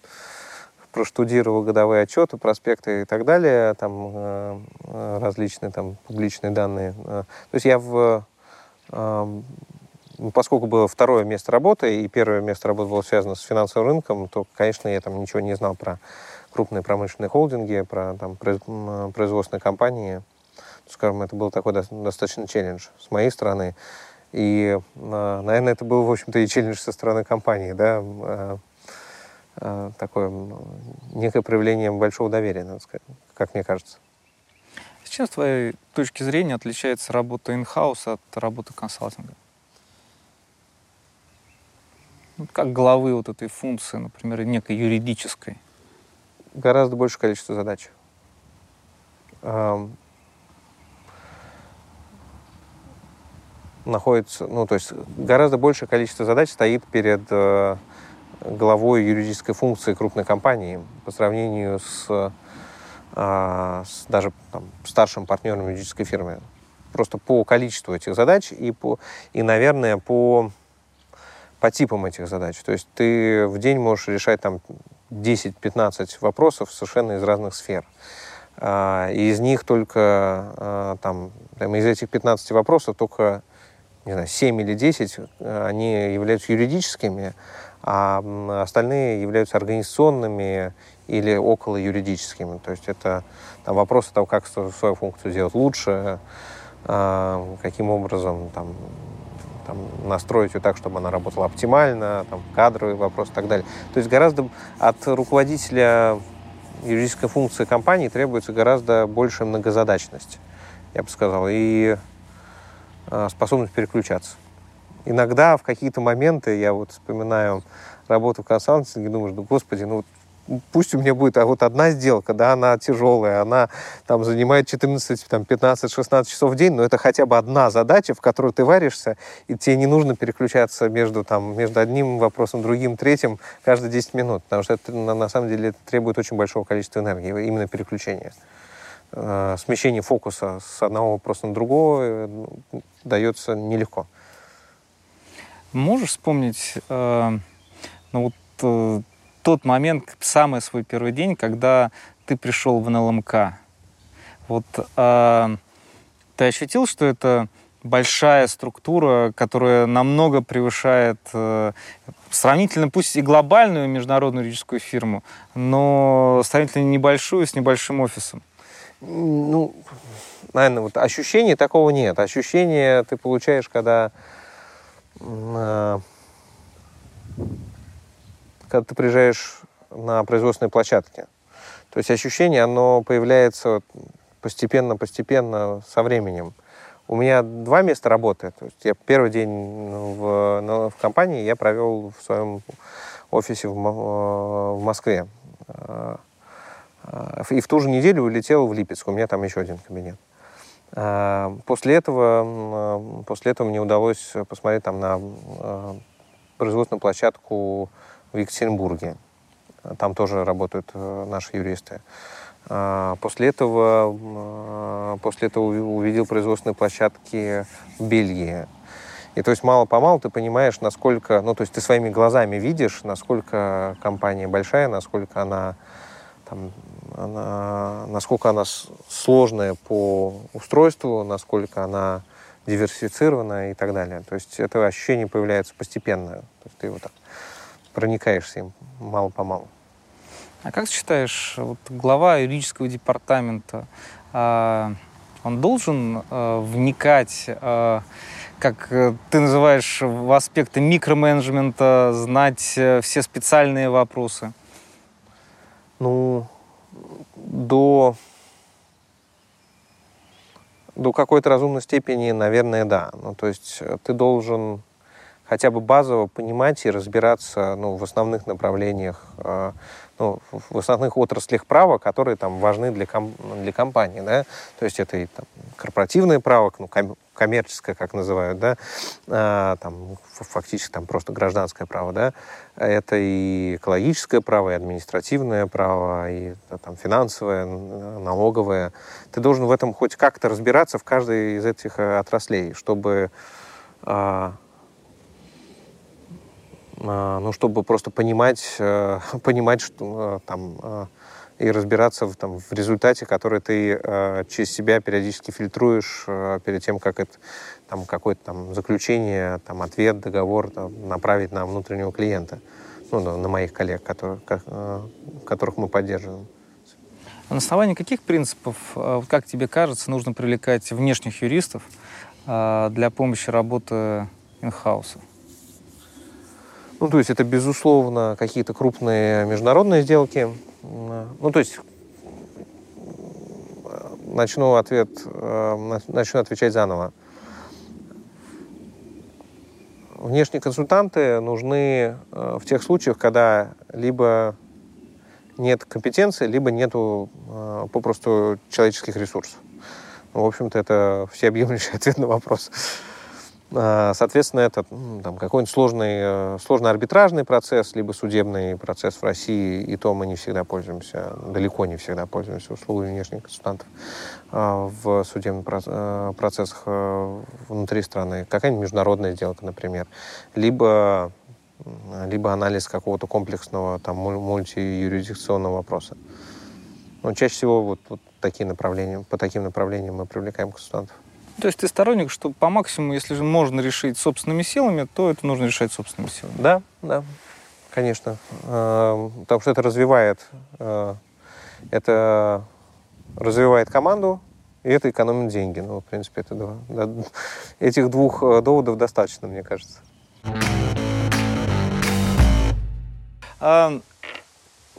проштудировал годовые отчеты, проспекты и так далее, там э, э, различные там публичные данные. Э, то есть я в поскольку было второе место работы, и первое место работы было связано с финансовым рынком, то, конечно, я там ничего не знал про крупные промышленные холдинги, про там, производственные компании. Скажем, это был такой достаточно челлендж с моей стороны. И, наверное, это был, в общем-то, и челлендж со стороны компании, да, Э, такое некое проявление большого доверия, надо сказать, как мне кажется. С чем, с твоей точки зрения, отличается работа in-house от работы консалтинга? Как главы вот этой функции, например, некой юридической? Гораздо большее количество задач. Находится, ну, то есть гораздо большее количество задач стоит перед э, главой юридической функции крупной компании по сравнению с, а, с даже там, старшим партнером юридической фирмы. просто по количеству этих задач и, по, и наверное, по, по типам этих задач. То есть ты в день можешь решать там 10-15 вопросов совершенно из разных сфер. А, и из них только, а, там, из этих 15 вопросов только не знаю, 7 или 10, э, они являются юридическими, а остальные являются организационными или около юридическими. То есть это там, вопросы того, как свою функцию сделать лучше, а, каким образом там, там, настроить ее так, чтобы она работала оптимально, там, кадровый вопрос и так далее. То есть гораздо от руководителя юридической функции компании требуется гораздо большая многозадачность, я бы сказал, и способность переключаться. Иногда в какие-то моменты я вот вспоминаю работу в консалтинге, думаешь, ну, господи, ну пусть у меня будет а вот одна сделка, да, она тяжелая, она там занимает 14, там, 15, 16 часов в день, но это хотя бы одна задача, в которую ты варишься, и тебе не нужно переключаться между, там, между одним вопросом, другим, третьим каждые 10 минут, потому что это на, на самом деле это требует очень большого количества энергии, именно переключение. Э, смещение фокуса с одного вопроса на другого э, дается нелегко. Можешь вспомнить, э, ну вот э, тот момент, самый свой первый день, когда ты пришел в НЛМК. Вот э, ты ощутил, что это большая структура, которая намного превышает э, сравнительно, пусть и глобальную международную юридическую фирму, но сравнительно небольшую, с небольшим офисом? Ну, наверное, вот ощущения такого нет. Ощущения ты получаешь, когда э, когда ты приезжаешь на производственной площадке. То есть ощущение, оно появляется постепенно-постепенно со временем. У меня два места работы. То есть я первый день в, в компании я провел в своем офисе в, в Москве. И в ту же неделю улетел в Липецк. У меня там еще один кабинет. После этого, после этого мне удалось посмотреть там на производственную площадку в Екатеринбурге. Там тоже работают э, наши юристы. А, после этого, а, после этого увидел производственные площадки в Бельгии. И то есть мало-помалу ты понимаешь, насколько, ну то есть ты своими глазами видишь, насколько компания большая, насколько она, там, она, насколько она сложная по устройству, насколько она диверсифицирована и так далее. То есть это ощущение появляется постепенно. То есть ты его так проникаешься им мало-помалу. А как ты считаешь, вот глава юридического департамента, э, он должен э, вникать, э, как ты называешь, в аспекты микроменеджмента, знать э, все специальные вопросы? Ну, до, до какой-то разумной степени, наверное, да. Ну, то есть э, ты должен хотя бы базово понимать и разбираться ну, в основных направлениях, э, ну, в основных отраслях права, которые там важны для, ком для компании. Да? То есть это и там, корпоративное право, ну, ком коммерческое, как называют, да? а, там, фактически там просто гражданское право. Да? Это и экологическое право, и административное право, и там, финансовое, налоговое. Ты должен в этом хоть как-то разбираться в каждой из этих э, отраслей, чтобы а, ну, чтобы просто понимать, э, понимать что, э, там, э, и разбираться в, там, в результате, который ты через себя периодически фильтруешь перед тем, как это, там, какое-то там заключение, там, ответ, договор там, направить на внутреннего клиента, ну, на, моих коллег, которые, которых мы поддерживаем. На основании каких принципов, как тебе кажется, нужно привлекать внешних юристов для помощи работы инхауса? Ну, то есть это, безусловно, какие-то крупные международные сделки. Ну, то есть начну ответ, э, начну отвечать заново. Внешние консультанты нужны э, в тех случаях, когда либо нет компетенции, либо нету э, попросту человеческих ресурсов. Ну, в общем-то, это всеобъемлющий ответ на вопрос. А, Соответственно, это там, какой-нибудь сложный, э, сложный арбитражный процесс, либо судебный процесс в России, и то мы не всегда пользуемся, далеко не всегда пользуемся услугами внешних консультантов а, в судебных э, процессах э, внутри страны. Какая-нибудь международная сделка, например. Либо, либо анализ какого-то комплексного там, муль- мультиюрисдикционного вопроса. Но чаще всего вот, вот такие направления, по таким направлениям мы привлекаем консультантов. То есть ты сторонник, что по максимуму, если же можно решить собственными силами, то это нужно решать собственными силами. Да, да, конечно. Э, Потому что это развивает, э, это развивает команду, и это экономит деньги. Ну, в принципе, это два, да, этих двух э, доводов достаточно, мне кажется.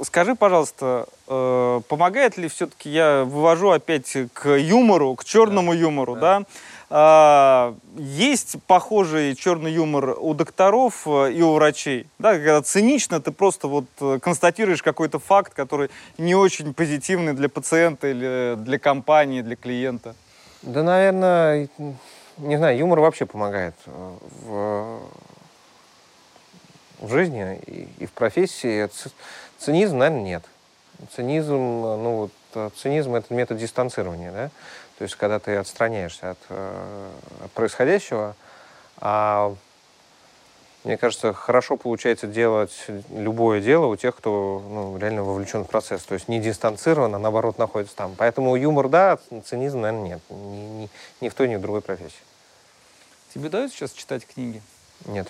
Скажи, пожалуйста, э, помогает ли все-таки, я вывожу опять к юмору, к черному юмору, да? А, есть похожий черный юмор у докторов э, и у врачей, да, когда цинично ты просто вот э, констатируешь какой-то факт, который не очень позитивный для пациента или для компании, для клиента. Да, наверное, не знаю, юмор вообще помогает э, в, в жизни и, и в профессии. Ц- Цинизм, наверное, нет. Цинизм, ну вот, э, цинизм это метод дистанцирования, да? То есть, когда ты отстраняешься от, э, от происходящего, а мне кажется, хорошо получается делать любое дело у тех, кто ну, реально вовлечен в процесс. То есть не дистанцирован, а наоборот находится там. Поэтому юмор да, цинизм, наверное, нет. Ни, ни- ни в той, ни в другой профессии. Тебе удается сейчас читать книги? Нет.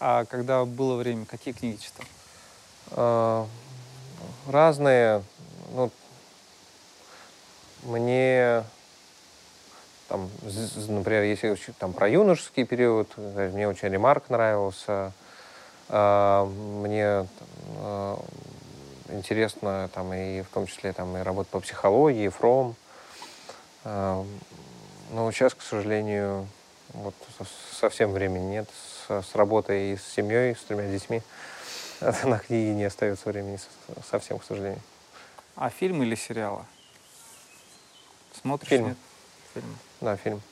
А когда было время, какие книги читал? А, разные. Ну, мне там, например, если там про юношеский период, э, мне очень Ремарк нравился. А, Мне а, интересно там и в том числе там и работа по психологии, Фром. Но сейчас, к сожалению, вот со- совсем времени нет с, с работой и с семьей, с тремя детьми. На книги не остается времени совсем, к сожалению. А фильмы или сериалы? Смотришь? Фильмы. нет? Фильмы. Да, фильм.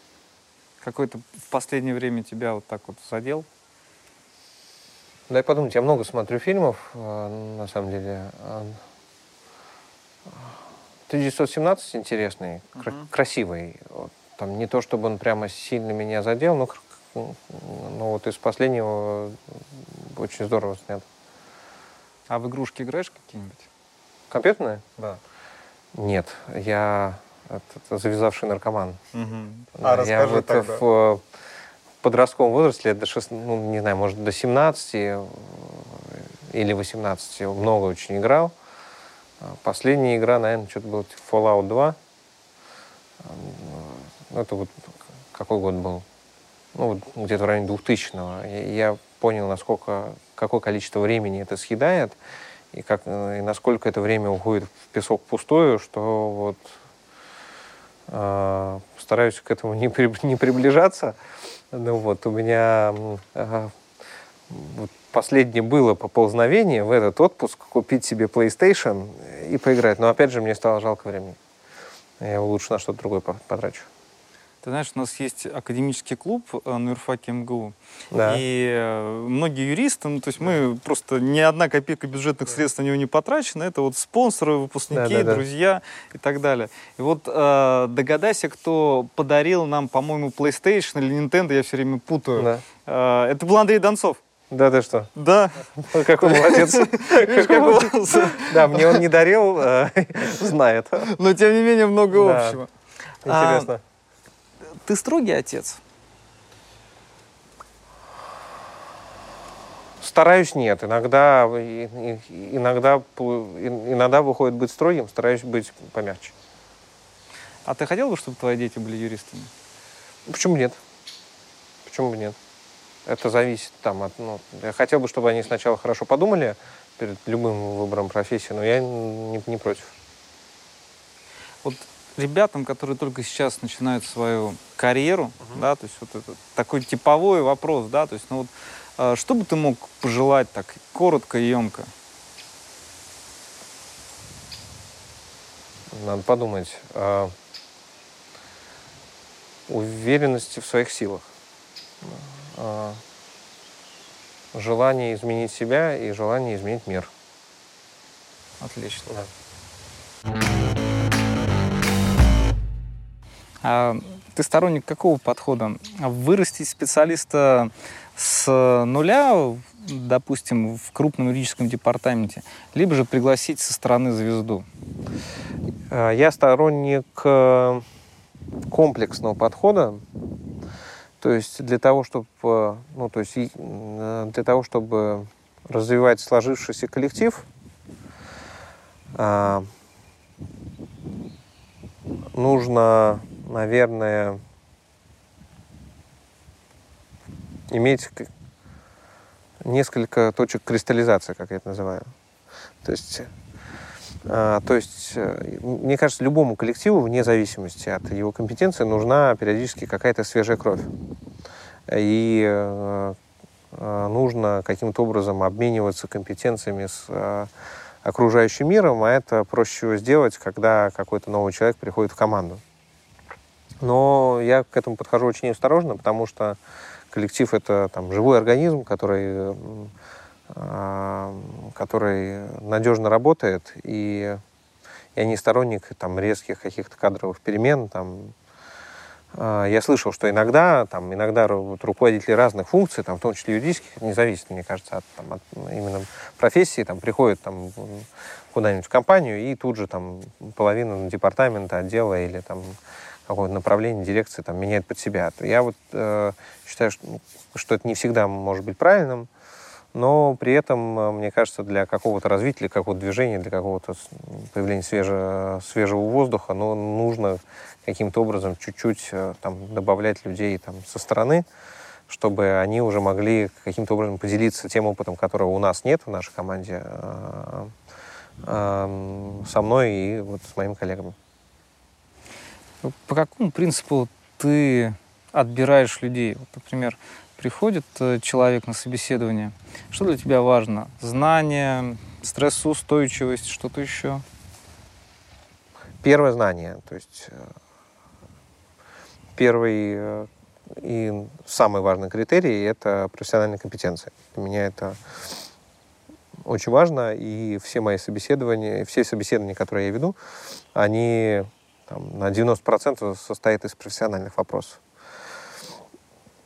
Какой-то в последнее время тебя вот так вот задел? Дай подумать, я много смотрю фильмов, э, на самом деле. А, 1917 интересный, кра- Мгм. красивый. Там не то, чтобы он прямо сильно меня задел, но, кр- ну, вот из последнего очень здорово снят. А в игрушки играешь какие-нибудь? Компьютерное? Да. Нет, я этот, завязавший наркоман. А Да, я вот в э, подростковом возрасте, лет до 6, ну, не знаю, может, до 17 э, или 18 много очень играл. А Последняя игра, наверное, что-то было типа Fallout 2. А, ну, Это вот какой год был? Ну, вот где-то в районе 2000-го. И Я понял, насколько, какое количество времени это съедает, и, как, э, и насколько это время уходит в песок пустую, что вот э, стараюсь к этому не, при- не приближаться. Ну вот, у меня вот последнее было поползновение в этот отпуск купить себе PlayStation и поиграть. Но опять же, мне стало жалко времени. Я его лучше на что-то другое по- потрачу. Ты знаешь, у нас есть академический клуб э, на юрфаке МГУ. Да. И э, многие юристы, ну, то есть мы просто ни одна копейка бюджетных средств на него не потрачена. Это вот спонсоры, выпускники, Да-да-да. друзья и так далее. И вот э, догадайся, кто подарил нам, по-моему, PlayStation или Nintendo, я все время путаю. Да. Э, это был Андрей Донцов. Да, ты что? Да. Ой, Какой молодец. Да, мне он не дарил, э, знает. Но тем не менее много Да. общего. Интересно. Ты строгий отец? Стараюсь нет. Иногда, иногда, иногда выходит быть строгим, стараюсь быть помягче. А ты хотел бы, чтобы твои дети были юристами? Почему нет? Почему бы нет? Это зависит там от... Ну, я хотел бы, чтобы они сначала хорошо подумали перед любым выбором профессии, но я не, не против. Вот ребятам, которые только сейчас начинают свою карьеру, да, то есть вот это такой типовой вопрос, да, то есть, ну вот, э, что бы ты мог пожелать так коротко и емко? Надо подумать. а, уверенности в своих силах. э, желание изменить себя и желание изменить мир. Отлично. Да. Ты сторонник какого подхода? Вырастить специалиста с нуля, допустим, в крупном юридическом департаменте, либо же пригласить со стороны звезду? А, я сторонник э, комплексного подхода. То есть для того, чтобы, э, ну, то есть э, для того, чтобы развивать сложившийся коллектив, а, нужно, наверное, иметь несколько точек кристаллизации, как я это называю. То есть, а, то есть, э, мне кажется, любому коллективу, вне зависимости от его компетенции, нужна периодически какая-то свежая кровь. И э, э, нужно каким-то образом обмениваться компетенциями с окружающим миром, а это проще всего сделать, когда какой-то новый человек приходит в команду. Но я к этому подхожу очень осторожно, потому что коллектив — это там, живой организм, который, э, который надежно работает, и я не сторонник там, резких каких-то кадровых перемен, там, а, я слышал, что иногда, там, иногда вот, руководители разных функций, там, в том числе юридических, не зависит, мне кажется, от, там, от именно профессии, там, приходят там, куда-нибудь в компанию и тут же там, половину департамента, отдела или там, какого-то направления, дирекции там, меняет под себя. Я вот э, считаю, что, что это не всегда может быть правильным, но при этом, э, мне кажется, для какого-то развития, для какого-то движения, для какого-то появления свежего, свежего воздуха, ну, нужно каким-то образом чуть-чуть э, там, добавлять людей там, со стороны, чтобы они уже могли каким-то образом поделиться тем опытом, которого у нас нет в нашей команде, э, со мной и вот с моими коллегами. По какому принципу ты отбираешь людей? Вот, например, приходит э, человек на собеседование, что для тебя важно? Знание, стрессоустойчивость, что-то еще? Первое знание. То есть э, первый э, и самый важный критерий – это профессиональная компетенция. Для меня это очень важно, и все мои собеседования, все собеседования, которые я веду, они там, на 90% состоят из профессиональных вопросов.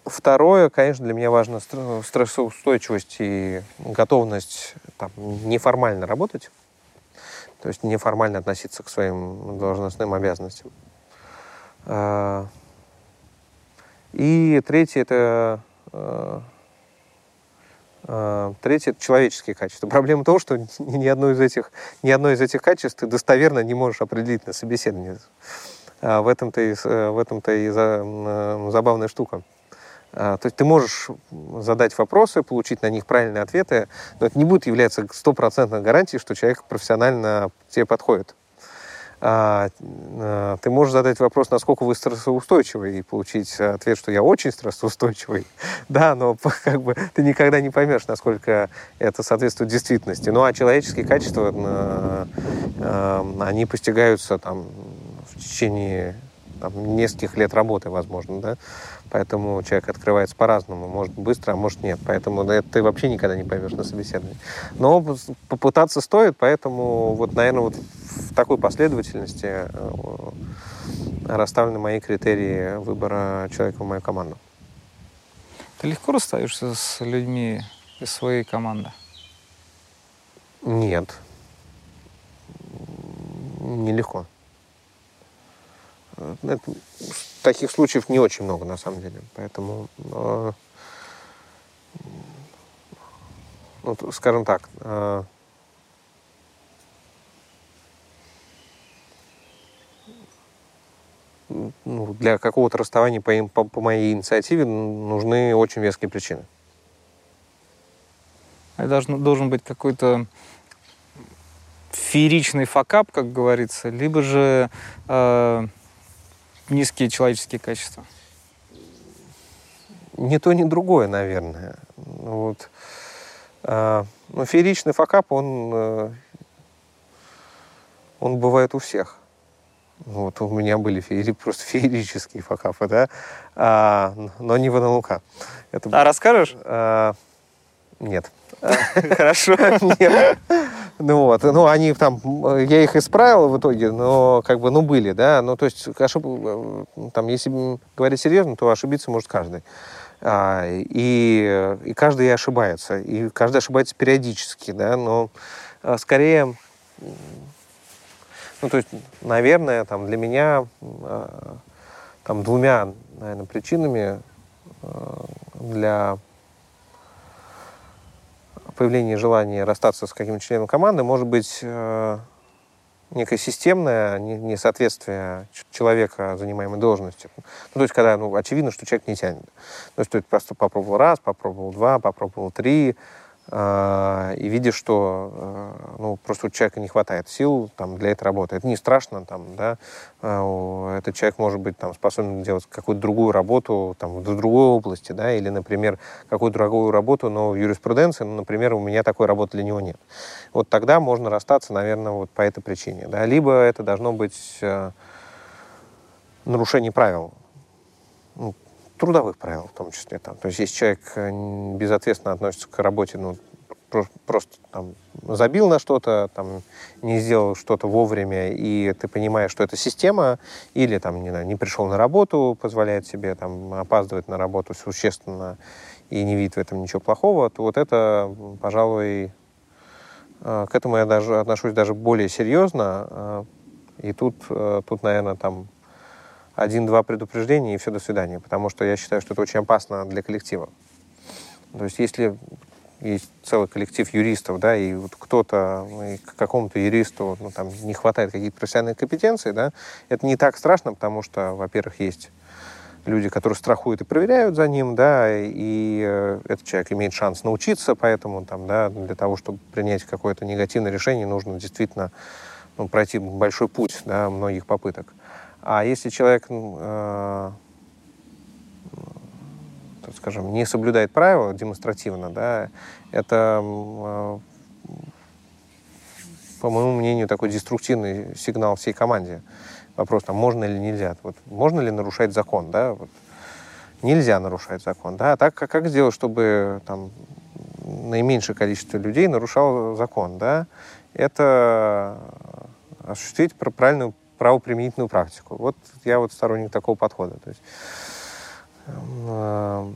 Второе, конечно, для меня важно стрессоустойчивость и готовность там, неформально работать, то есть неформально относиться к своим должностным обязанностям. А, и третье это а, Третье – это человеческие качества. Проблема в том, что ни одно из этих, ни одно из этих качеств ты достоверно не можешь определить на собеседовании. В этом-то и, в этом-то и за, забавная штука. То есть ты можешь задать вопросы, получить на них правильные ответы, но это не будет являться стопроцентной гарантией, что человек профессионально тебе подходит. А, а, ты можешь задать вопрос, насколько вы стрессоустойчивый, и получить ответ, что я очень стрессоустойчивый. Да, но как бы ты никогда не поймешь, насколько это соответствует действительности. Ну а человеческие качества, они постигаются там, в течение там, нескольких лет работы, возможно, да. Поэтому человек открывается по-разному. Может быстро, а может нет. Поэтому это ты вообще никогда не поймешь на собеседовании. Но попытаться стоит, поэтому вот, наверное, вот в такой последовательности э, расставлены мои критерии выбора человека в мою команду. Ты легко расстаешься с людьми из своей команды? Нет. Нелегко. Это, таких случаев не очень много, на самом деле. Поэтому, э, ну, скажем так, э, ну, для какого-то расставания по, по, по моей инициативе нужны очень веские причины. Это должен, должен быть какой-то фееричный факап, как говорится, либо же э, низкие человеческие качества? Ни то, ни другое, наверное. Вот. А, ну, фееричный факап, он, э, он бывает у всех. Вот у меня были феери, просто феерические факапы, да, а, но не в НЛК. Это... А расскажешь? А, нет. Хорошо. Нет. Ну вот, ну они там, я их исправил в итоге, но как бы, ну были, да, ну то есть ошиб... там, если говорить серьезно, то ошибиться может каждый. А, и, и каждый ошибается, и каждый ошибается периодически, да, но а, скорее, ну то есть, наверное, там для меня там двумя, наверное, причинами для появления желания расстаться с каким-то членом команды может быть э, некое системное несоответствие человека занимаемой должности. Ну, то есть, когда ну, очевидно, что человек не тянет. То есть, просто попробовал раз, попробовал два, попробовал три, и видишь, что э, ну, просто у человека не хватает сил там, для этой работы. Это не страшно, там, да, а, этот человек может быть там, способен делать какую-то другую работу там, в другой области, да, или, например, какую-то другую работу, но в юриспруденции, ну, например, у меня такой работы для него нет. Вот тогда можно расстаться, наверное, вот по этой причине. Да. Либо это должно быть э, нарушение правил, ну, трудовых правил в том числе. Там. То есть если человек э, безответственно относится к работе, ну, просто там, забил на что-то, там, не сделал что-то вовремя, и ты понимаешь, что это система, или там, не, знаю, не пришел на работу, позволяет себе там, опаздывать на работу существенно и не видит в этом ничего плохого, то вот это, пожалуй, э, к этому я даже отношусь даже более серьезно. Э, и тут, тут наверное, там один-два предупреждения, и все, до свидания. Потому что я считаю, что это очень опасно для коллектива. То есть если есть целый коллектив юристов, да, и вот кто-то, ну, и какому-то юристу ну, там, не хватает каких-то профессиональных компетенций, да, это не так страшно, потому что, во-первых, есть люди, которые страхуют и проверяют за ним, да, и э, этот человек имеет шанс научиться, поэтому там, да, для того, чтобы принять какое-то негативное решение, нужно действительно ну, пройти большой путь, да, многих попыток. А если человек, э, скажем, не соблюдает правила демонстративно, да, это, э, по моему мнению, такой деструктивный сигнал всей команде. Вопрос, там, можно или нельзя. Вот, можно ли нарушать закон, да? Вот, нельзя нарушать закон, да? А так как, как сделать, чтобы там, наименьшее количество людей нарушало закон, да? Это осуществить правильную правоприменительную практику. Вот я вот сторонник такого подхода. То есть, э,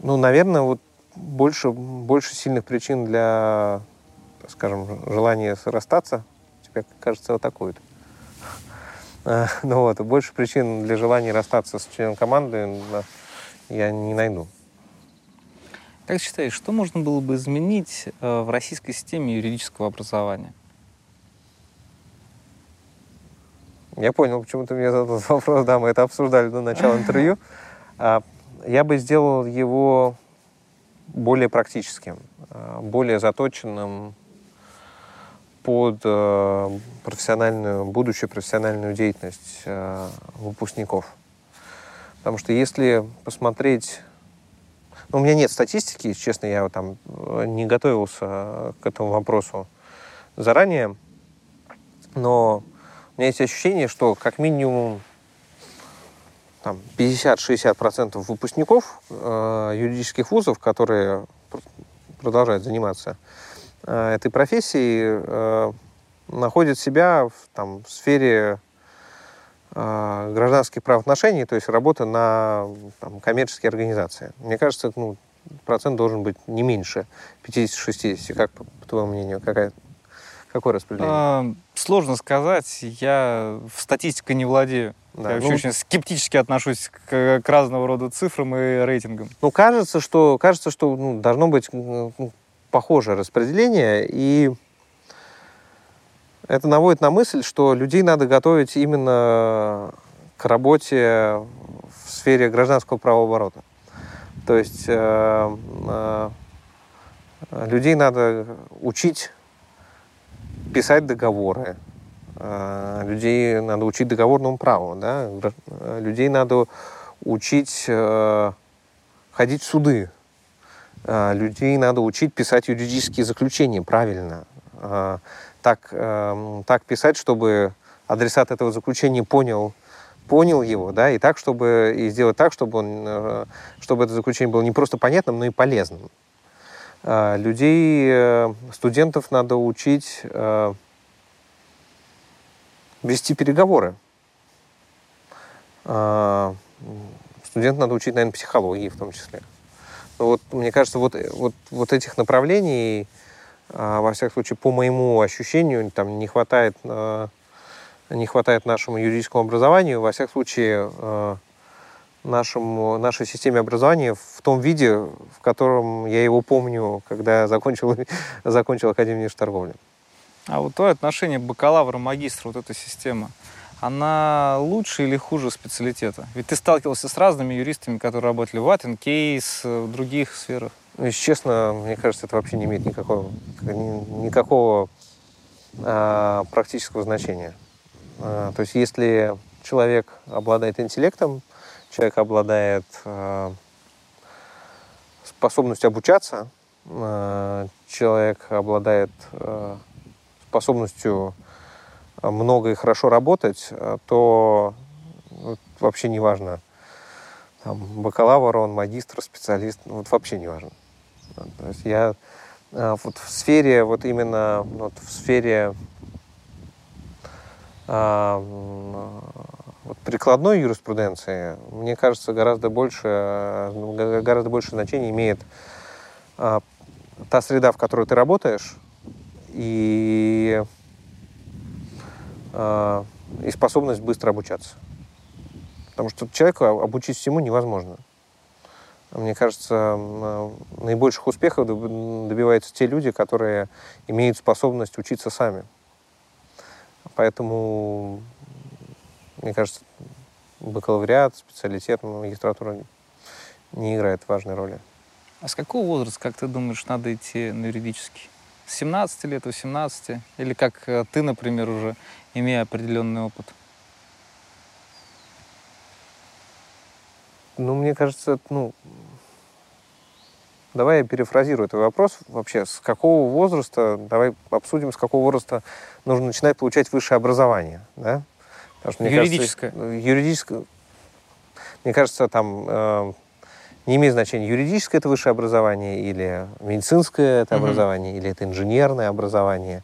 ну, наверное, вот больше, больше сильных причин для, скажем, желания расстаться, тебе кажется, вот. Э, ну вот, больше причин для желания расстаться с членом команды я не найду. Как считаешь, что можно было бы изменить э, в российской системе юридического образования? Я понял, почему ты мне задал этот вопрос. Да, мы это обсуждали до начала интервью. А, я бы сделал его более практическим, а, более заточенным под э, профессиональную, будущую профессиональную деятельность э, выпускников. Потому что если посмотреть... Ну, у меня нет статистики, честно, я там э, не готовился к этому вопросу заранее, но у меня есть ощущение, что как минимум там, 50-60% выпускников э, юридических вузов, которые продолжают заниматься э, этой профессией, э, находят себя в, там, в сфере э, гражданских правоотношений, то есть работы на там, коммерческие организации. Мне кажется, ну, процент должен быть не меньше 50-60. Как, по твоему мнению, какая, Какое распределение? А, сложно сказать. Я в статистикой не владею. Да, я ну, очень скептически отношусь к, к разного рода цифрам и рейтингам. Ну, кажется, что, кажется, что ну, должно быть ну, похожее распределение, и это наводит на мысль, что людей надо готовить именно к работе в сфере гражданского правооборота. То есть э, э, людей надо учить писать договоры. А, людей надо учить договорному праву, да? людей надо учить э, ходить в суды, а, людей надо учить писать юридические заключения правильно, а, так, э, так писать, чтобы адресат этого заключения понял, понял его, да, и так, чтобы и сделать так, чтобы он, э, чтобы это заключение было не просто понятным, но и полезным. А, людей, э, студентов надо учить э, вести переговоры. А, студент надо учить, наверное, психологии в том числе. Но вот, мне кажется, вот, вот, вот этих направлений, а, во всяком случае, по моему ощущению, там не хватает, не хватает нашему юридическому образованию. Во всяком случае, нашему, нашей системе образования в том виде, в котором я его помню, когда закончил, закончил Академию торговли. А вот твое отношение бакалавра-магистра, вот эта система, она лучше или хуже специалитета? Ведь ты сталкивался с разными юристами, которые работали в Атен, Кейс, в других сферах. Ну, если честно, мне кажется, это вообще не имеет никакого, никакого а, практического значения. А, то есть если человек обладает интеллектом, человек обладает а, способностью обучаться, а, человек обладает а, способностью много и хорошо работать, э, то вообще не важно, там, бакалавр он, магистр, специалист, ну, вот вообще не важно. То есть я э, вот в сфере, вот именно вот в сфере вот прикладной юриспруденции, мне кажется, гораздо больше, гораздо больше значения имеет а, та среда, в которой ты работаешь, и Э, и способность быстро обучаться. Потому что человеку обучить всему невозможно. Мне кажется, э, наибольших успехов добиваются те люди, которые имеют способность учиться сами. Поэтому, мне кажется, бакалавриат, специалитет, магистратура не играет важной роли. А с какого возраста, как ты думаешь, надо идти на юридический? С 17 лет, 18? Или как э, ты, например, уже имея определенный опыт? Ну, мне кажется, ну, давай я перефразирую этот вопрос. Вообще, с какого возраста, давай обсудим, с какого возраста нужно начинать получать высшее образование, да? Потому что, мне юридическое. Кажется, юридическое. Мне кажется, там э, не имеет значения, юридическое это высшее образование или медицинское это mm-hmm. образование, или это инженерное образование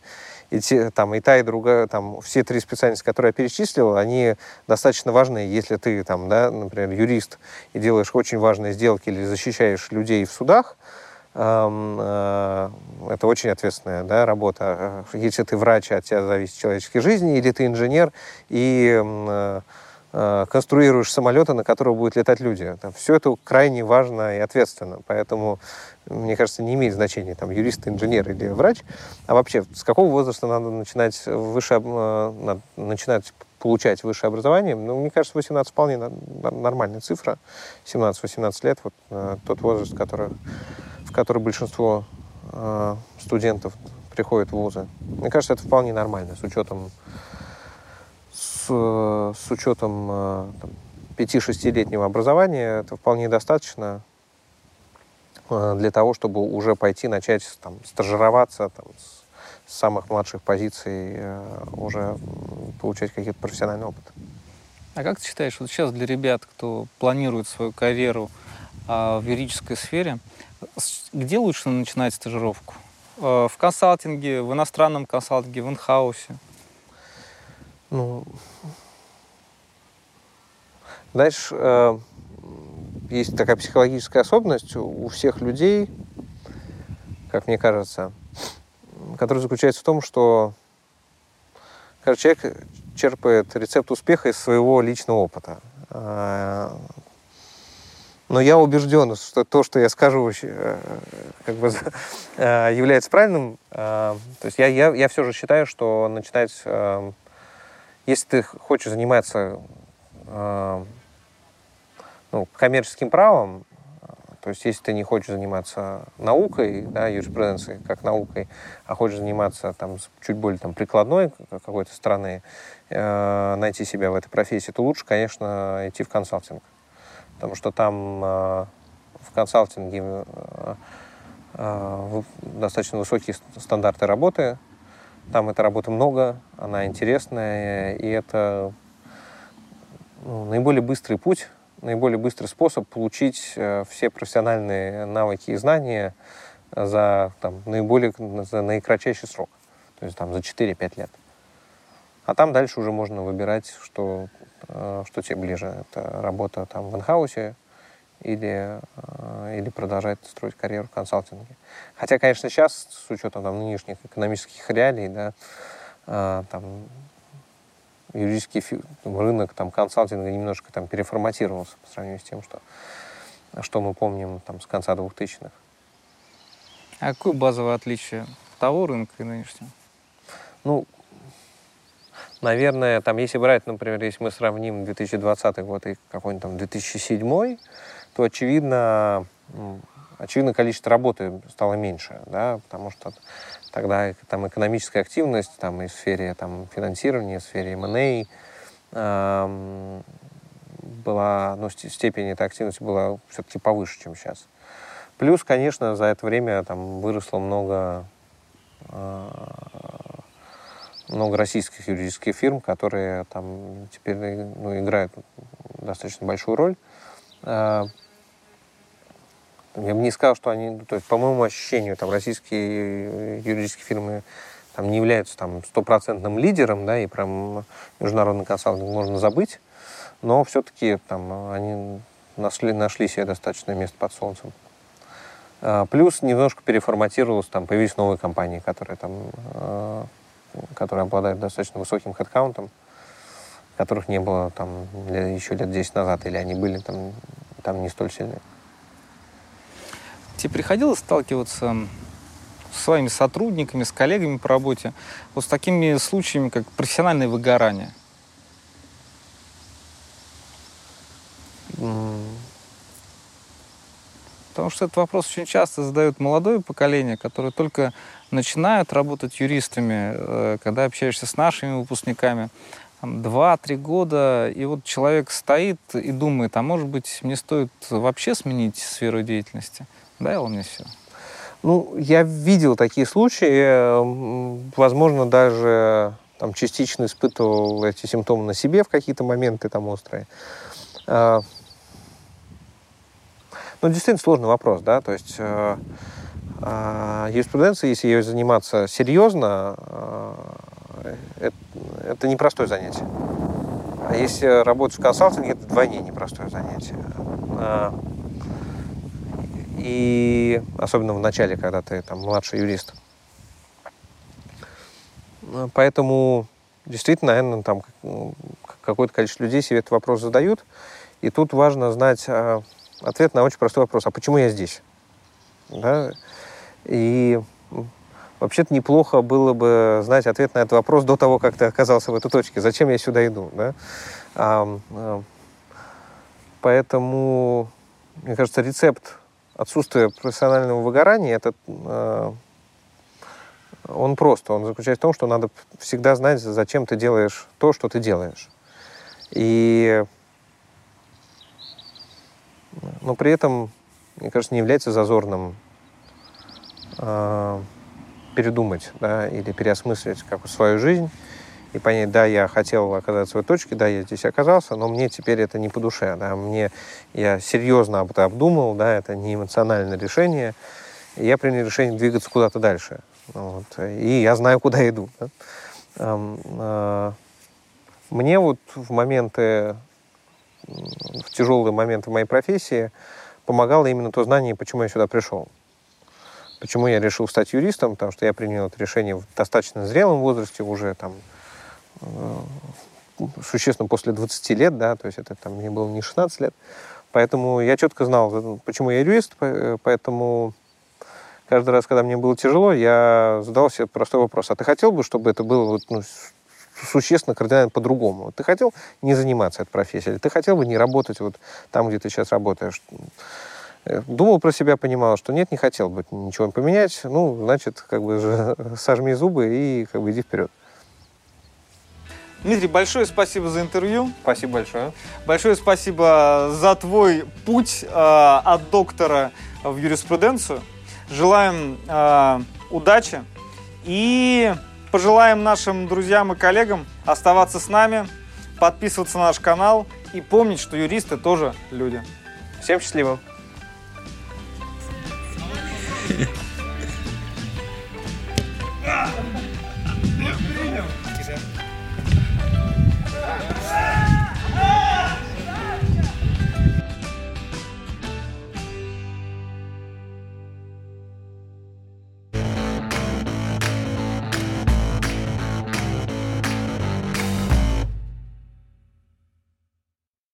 и, те, там, и та, и другая, там, все три специальности, которые я перечислил, они достаточно важны. Если ты, там, да, например, юрист и делаешь очень важные сделки или защищаешь людей в судах, э, это очень ответственная да, работа. Если ты врач, от тебя зависит человеческие жизни, или ты инженер и э, э, конструируешь самолеты, на которые будут летать люди. Там, все это крайне важно и ответственно. Поэтому мне кажется, не имеет значения, там, юрист, инженер или врач, а вообще, с какого возраста надо начинать, выше, э, надо начинать получать высшее образование, ну, мне кажется, 18 вполне нормальная цифра. 17-18 лет, вот э, тот возраст, который, в который большинство э, студентов приходит в вузы. Мне кажется, это вполне нормально, с учетом, с, с учетом э, 5-6-летнего образования, это вполне достаточно Э, для того, чтобы уже пойти начать там, стажироваться там, с, с самых младших позиций, э, уже получать какие-то профессиональный опыт. А как ты считаешь, вот сейчас для ребят, кто планирует свою карьеру а, в юридической сфере, где лучше начинать стажировку? А, в консалтинге, в иностранном консалтинге, в инхаусе? Ну, знаешь, э, есть такая психологическая особенность у всех людей, как мне кажется, которая заключается в том, что каждый человек черпает рецепт успеха из своего личного опыта. А, но я убежден, что то, что я скажу, э, как бы э, является правильным. А, то есть я, я, я все же считаю, что начинать, э, если ты хочешь заниматься ну, коммерческим правом, то есть если ты не хочешь заниматься наукой, да, юриспруденцией как наукой, а хочешь заниматься там, чуть более там, прикладной какой-то страны, э, найти себя в этой профессии, то лучше, конечно, идти в консалтинг. Потому что там э, в консалтинге э, э, достаточно высокие стандарты работы, Там этой работы много, она интересная, и это ну, наиболее быстрый путь, наиболее быстрый способ получить э, все профессиональные навыки и знания за там, наиболее за наикратчайший срок, то есть там за 4-5 лет. А там дальше уже можно выбирать, что, э, что тебе ближе. Это работа там в инхаусе или, э, или продолжать строить карьеру в консалтинге. Хотя, конечно, сейчас, с учетом там, нынешних экономических реалий, да, э, там, юридический рынок там, консалтинга немножко там, переформатировался по сравнению с тем, что, что мы помним там, с конца 2000-х. А какое базовое отличие того рынка и нынешнего? Ну, наверное, там, если брать, например, если мы сравним 2020 год и какой-нибудь там 2007, то очевидно, очевидно количество работы стало меньше, да, потому что тогда там экономическая активность там, и в сфере там, финансирования, в сфере M&A э, была, ну, степень этой активности была все-таки повыше, чем сейчас. Плюс, конечно, за это время там выросло много э, много российских юридических фирм, которые там теперь ну, играют достаточно большую роль. Я бы не сказал, что они, то есть, по моему ощущению, там российские юридические фирмы там, не являются там стопроцентным лидером, да, и прям международный консалтинг можно забыть, но все-таки там они нашли, нашли себе достаточное место под солнцем. А, плюс немножко переформатировалось, там появились новые компании, которые там а, которые обладают достаточно высоким хедкаунтом, которых не было там еще лет 10 назад, или они были там, там не столь сильные. Тебе приходилось сталкиваться с своими сотрудниками, с коллегами по работе, вот с такими случаями, как профессиональное выгорание? Потому что этот вопрос очень часто задают молодое поколение, которое только начинают работать юристами, э, когда общаешься с нашими выпускниками, два-три года, и вот человек стоит и думает, а может быть, мне стоит вообще сменить сферу деятельности? Дай он мне все. Ну, я видел такие случаи, возможно, даже там, частично испытывал эти симптомы на себе в какие-то моменты там острые. А, ну, действительно сложный вопрос, да, то есть э, э, юриспруденция, если ее заниматься серьезно, э, это, это непростое занятие. А если работать в консалтинге, это вдвойне непростое занятие. Э, и особенно в начале, когда ты там младший юрист. Поэтому действительно, наверное, там какое-то количество людей себе этот вопрос задают. И тут важно знать, а, ответ на очень простой вопрос. А почему я здесь? Да? И вообще-то неплохо было бы знать ответ на этот вопрос до того, как ты оказался в этой точке. Зачем я сюда иду? Да? А, а, поэтому, мне кажется, рецепт отсутствия профессионального выгорания, это, а, он просто. Он заключается в том, что надо всегда знать, зачем ты делаешь то, что ты делаешь. И но при этом, мне кажется, не является зазорным э, передумать да, или переосмыслить как свою жизнь и понять, да, я хотел оказаться в этой точке, да, я здесь оказался, но мне теперь это не по душе, да, мне, я серьезно об этом обдумал, да, это не эмоциональное решение, и я принял решение двигаться куда-то дальше, вот, и я знаю, куда иду, да. э, мне вот в моменты в тяжелые моменты моей профессии помогало именно то знание, почему я сюда пришел. Почему я решил стать юристом, потому что я принял это решение в достаточно зрелом возрасте, уже там существенно после 20 лет, да, то есть это там мне было не 16 лет. Поэтому я четко знал, почему я юрист, поэтому каждый раз, когда мне было тяжело, я задал себе простой вопрос. А ты хотел бы, чтобы это было ну, существенно, кардинально по-другому. Ты хотел не заниматься этой профессией, ты хотел бы не работать вот там, где ты сейчас работаешь. Э, думал про себя, понимал, что нет, не хотел бы ничего поменять. Ну, значит, как бы сожми зубы и как бы иди вперед. Дмитрий, большое спасибо за интервью. Спасибо большое. Большое спасибо за твой путь э, от доктора в юриспруденцию. Желаем э, удачи и пожелаем нашим друзьям и коллегам оставаться с нами, подписываться на наш канал и помнить, что юристы тоже люди. Всем счастливо! Ah!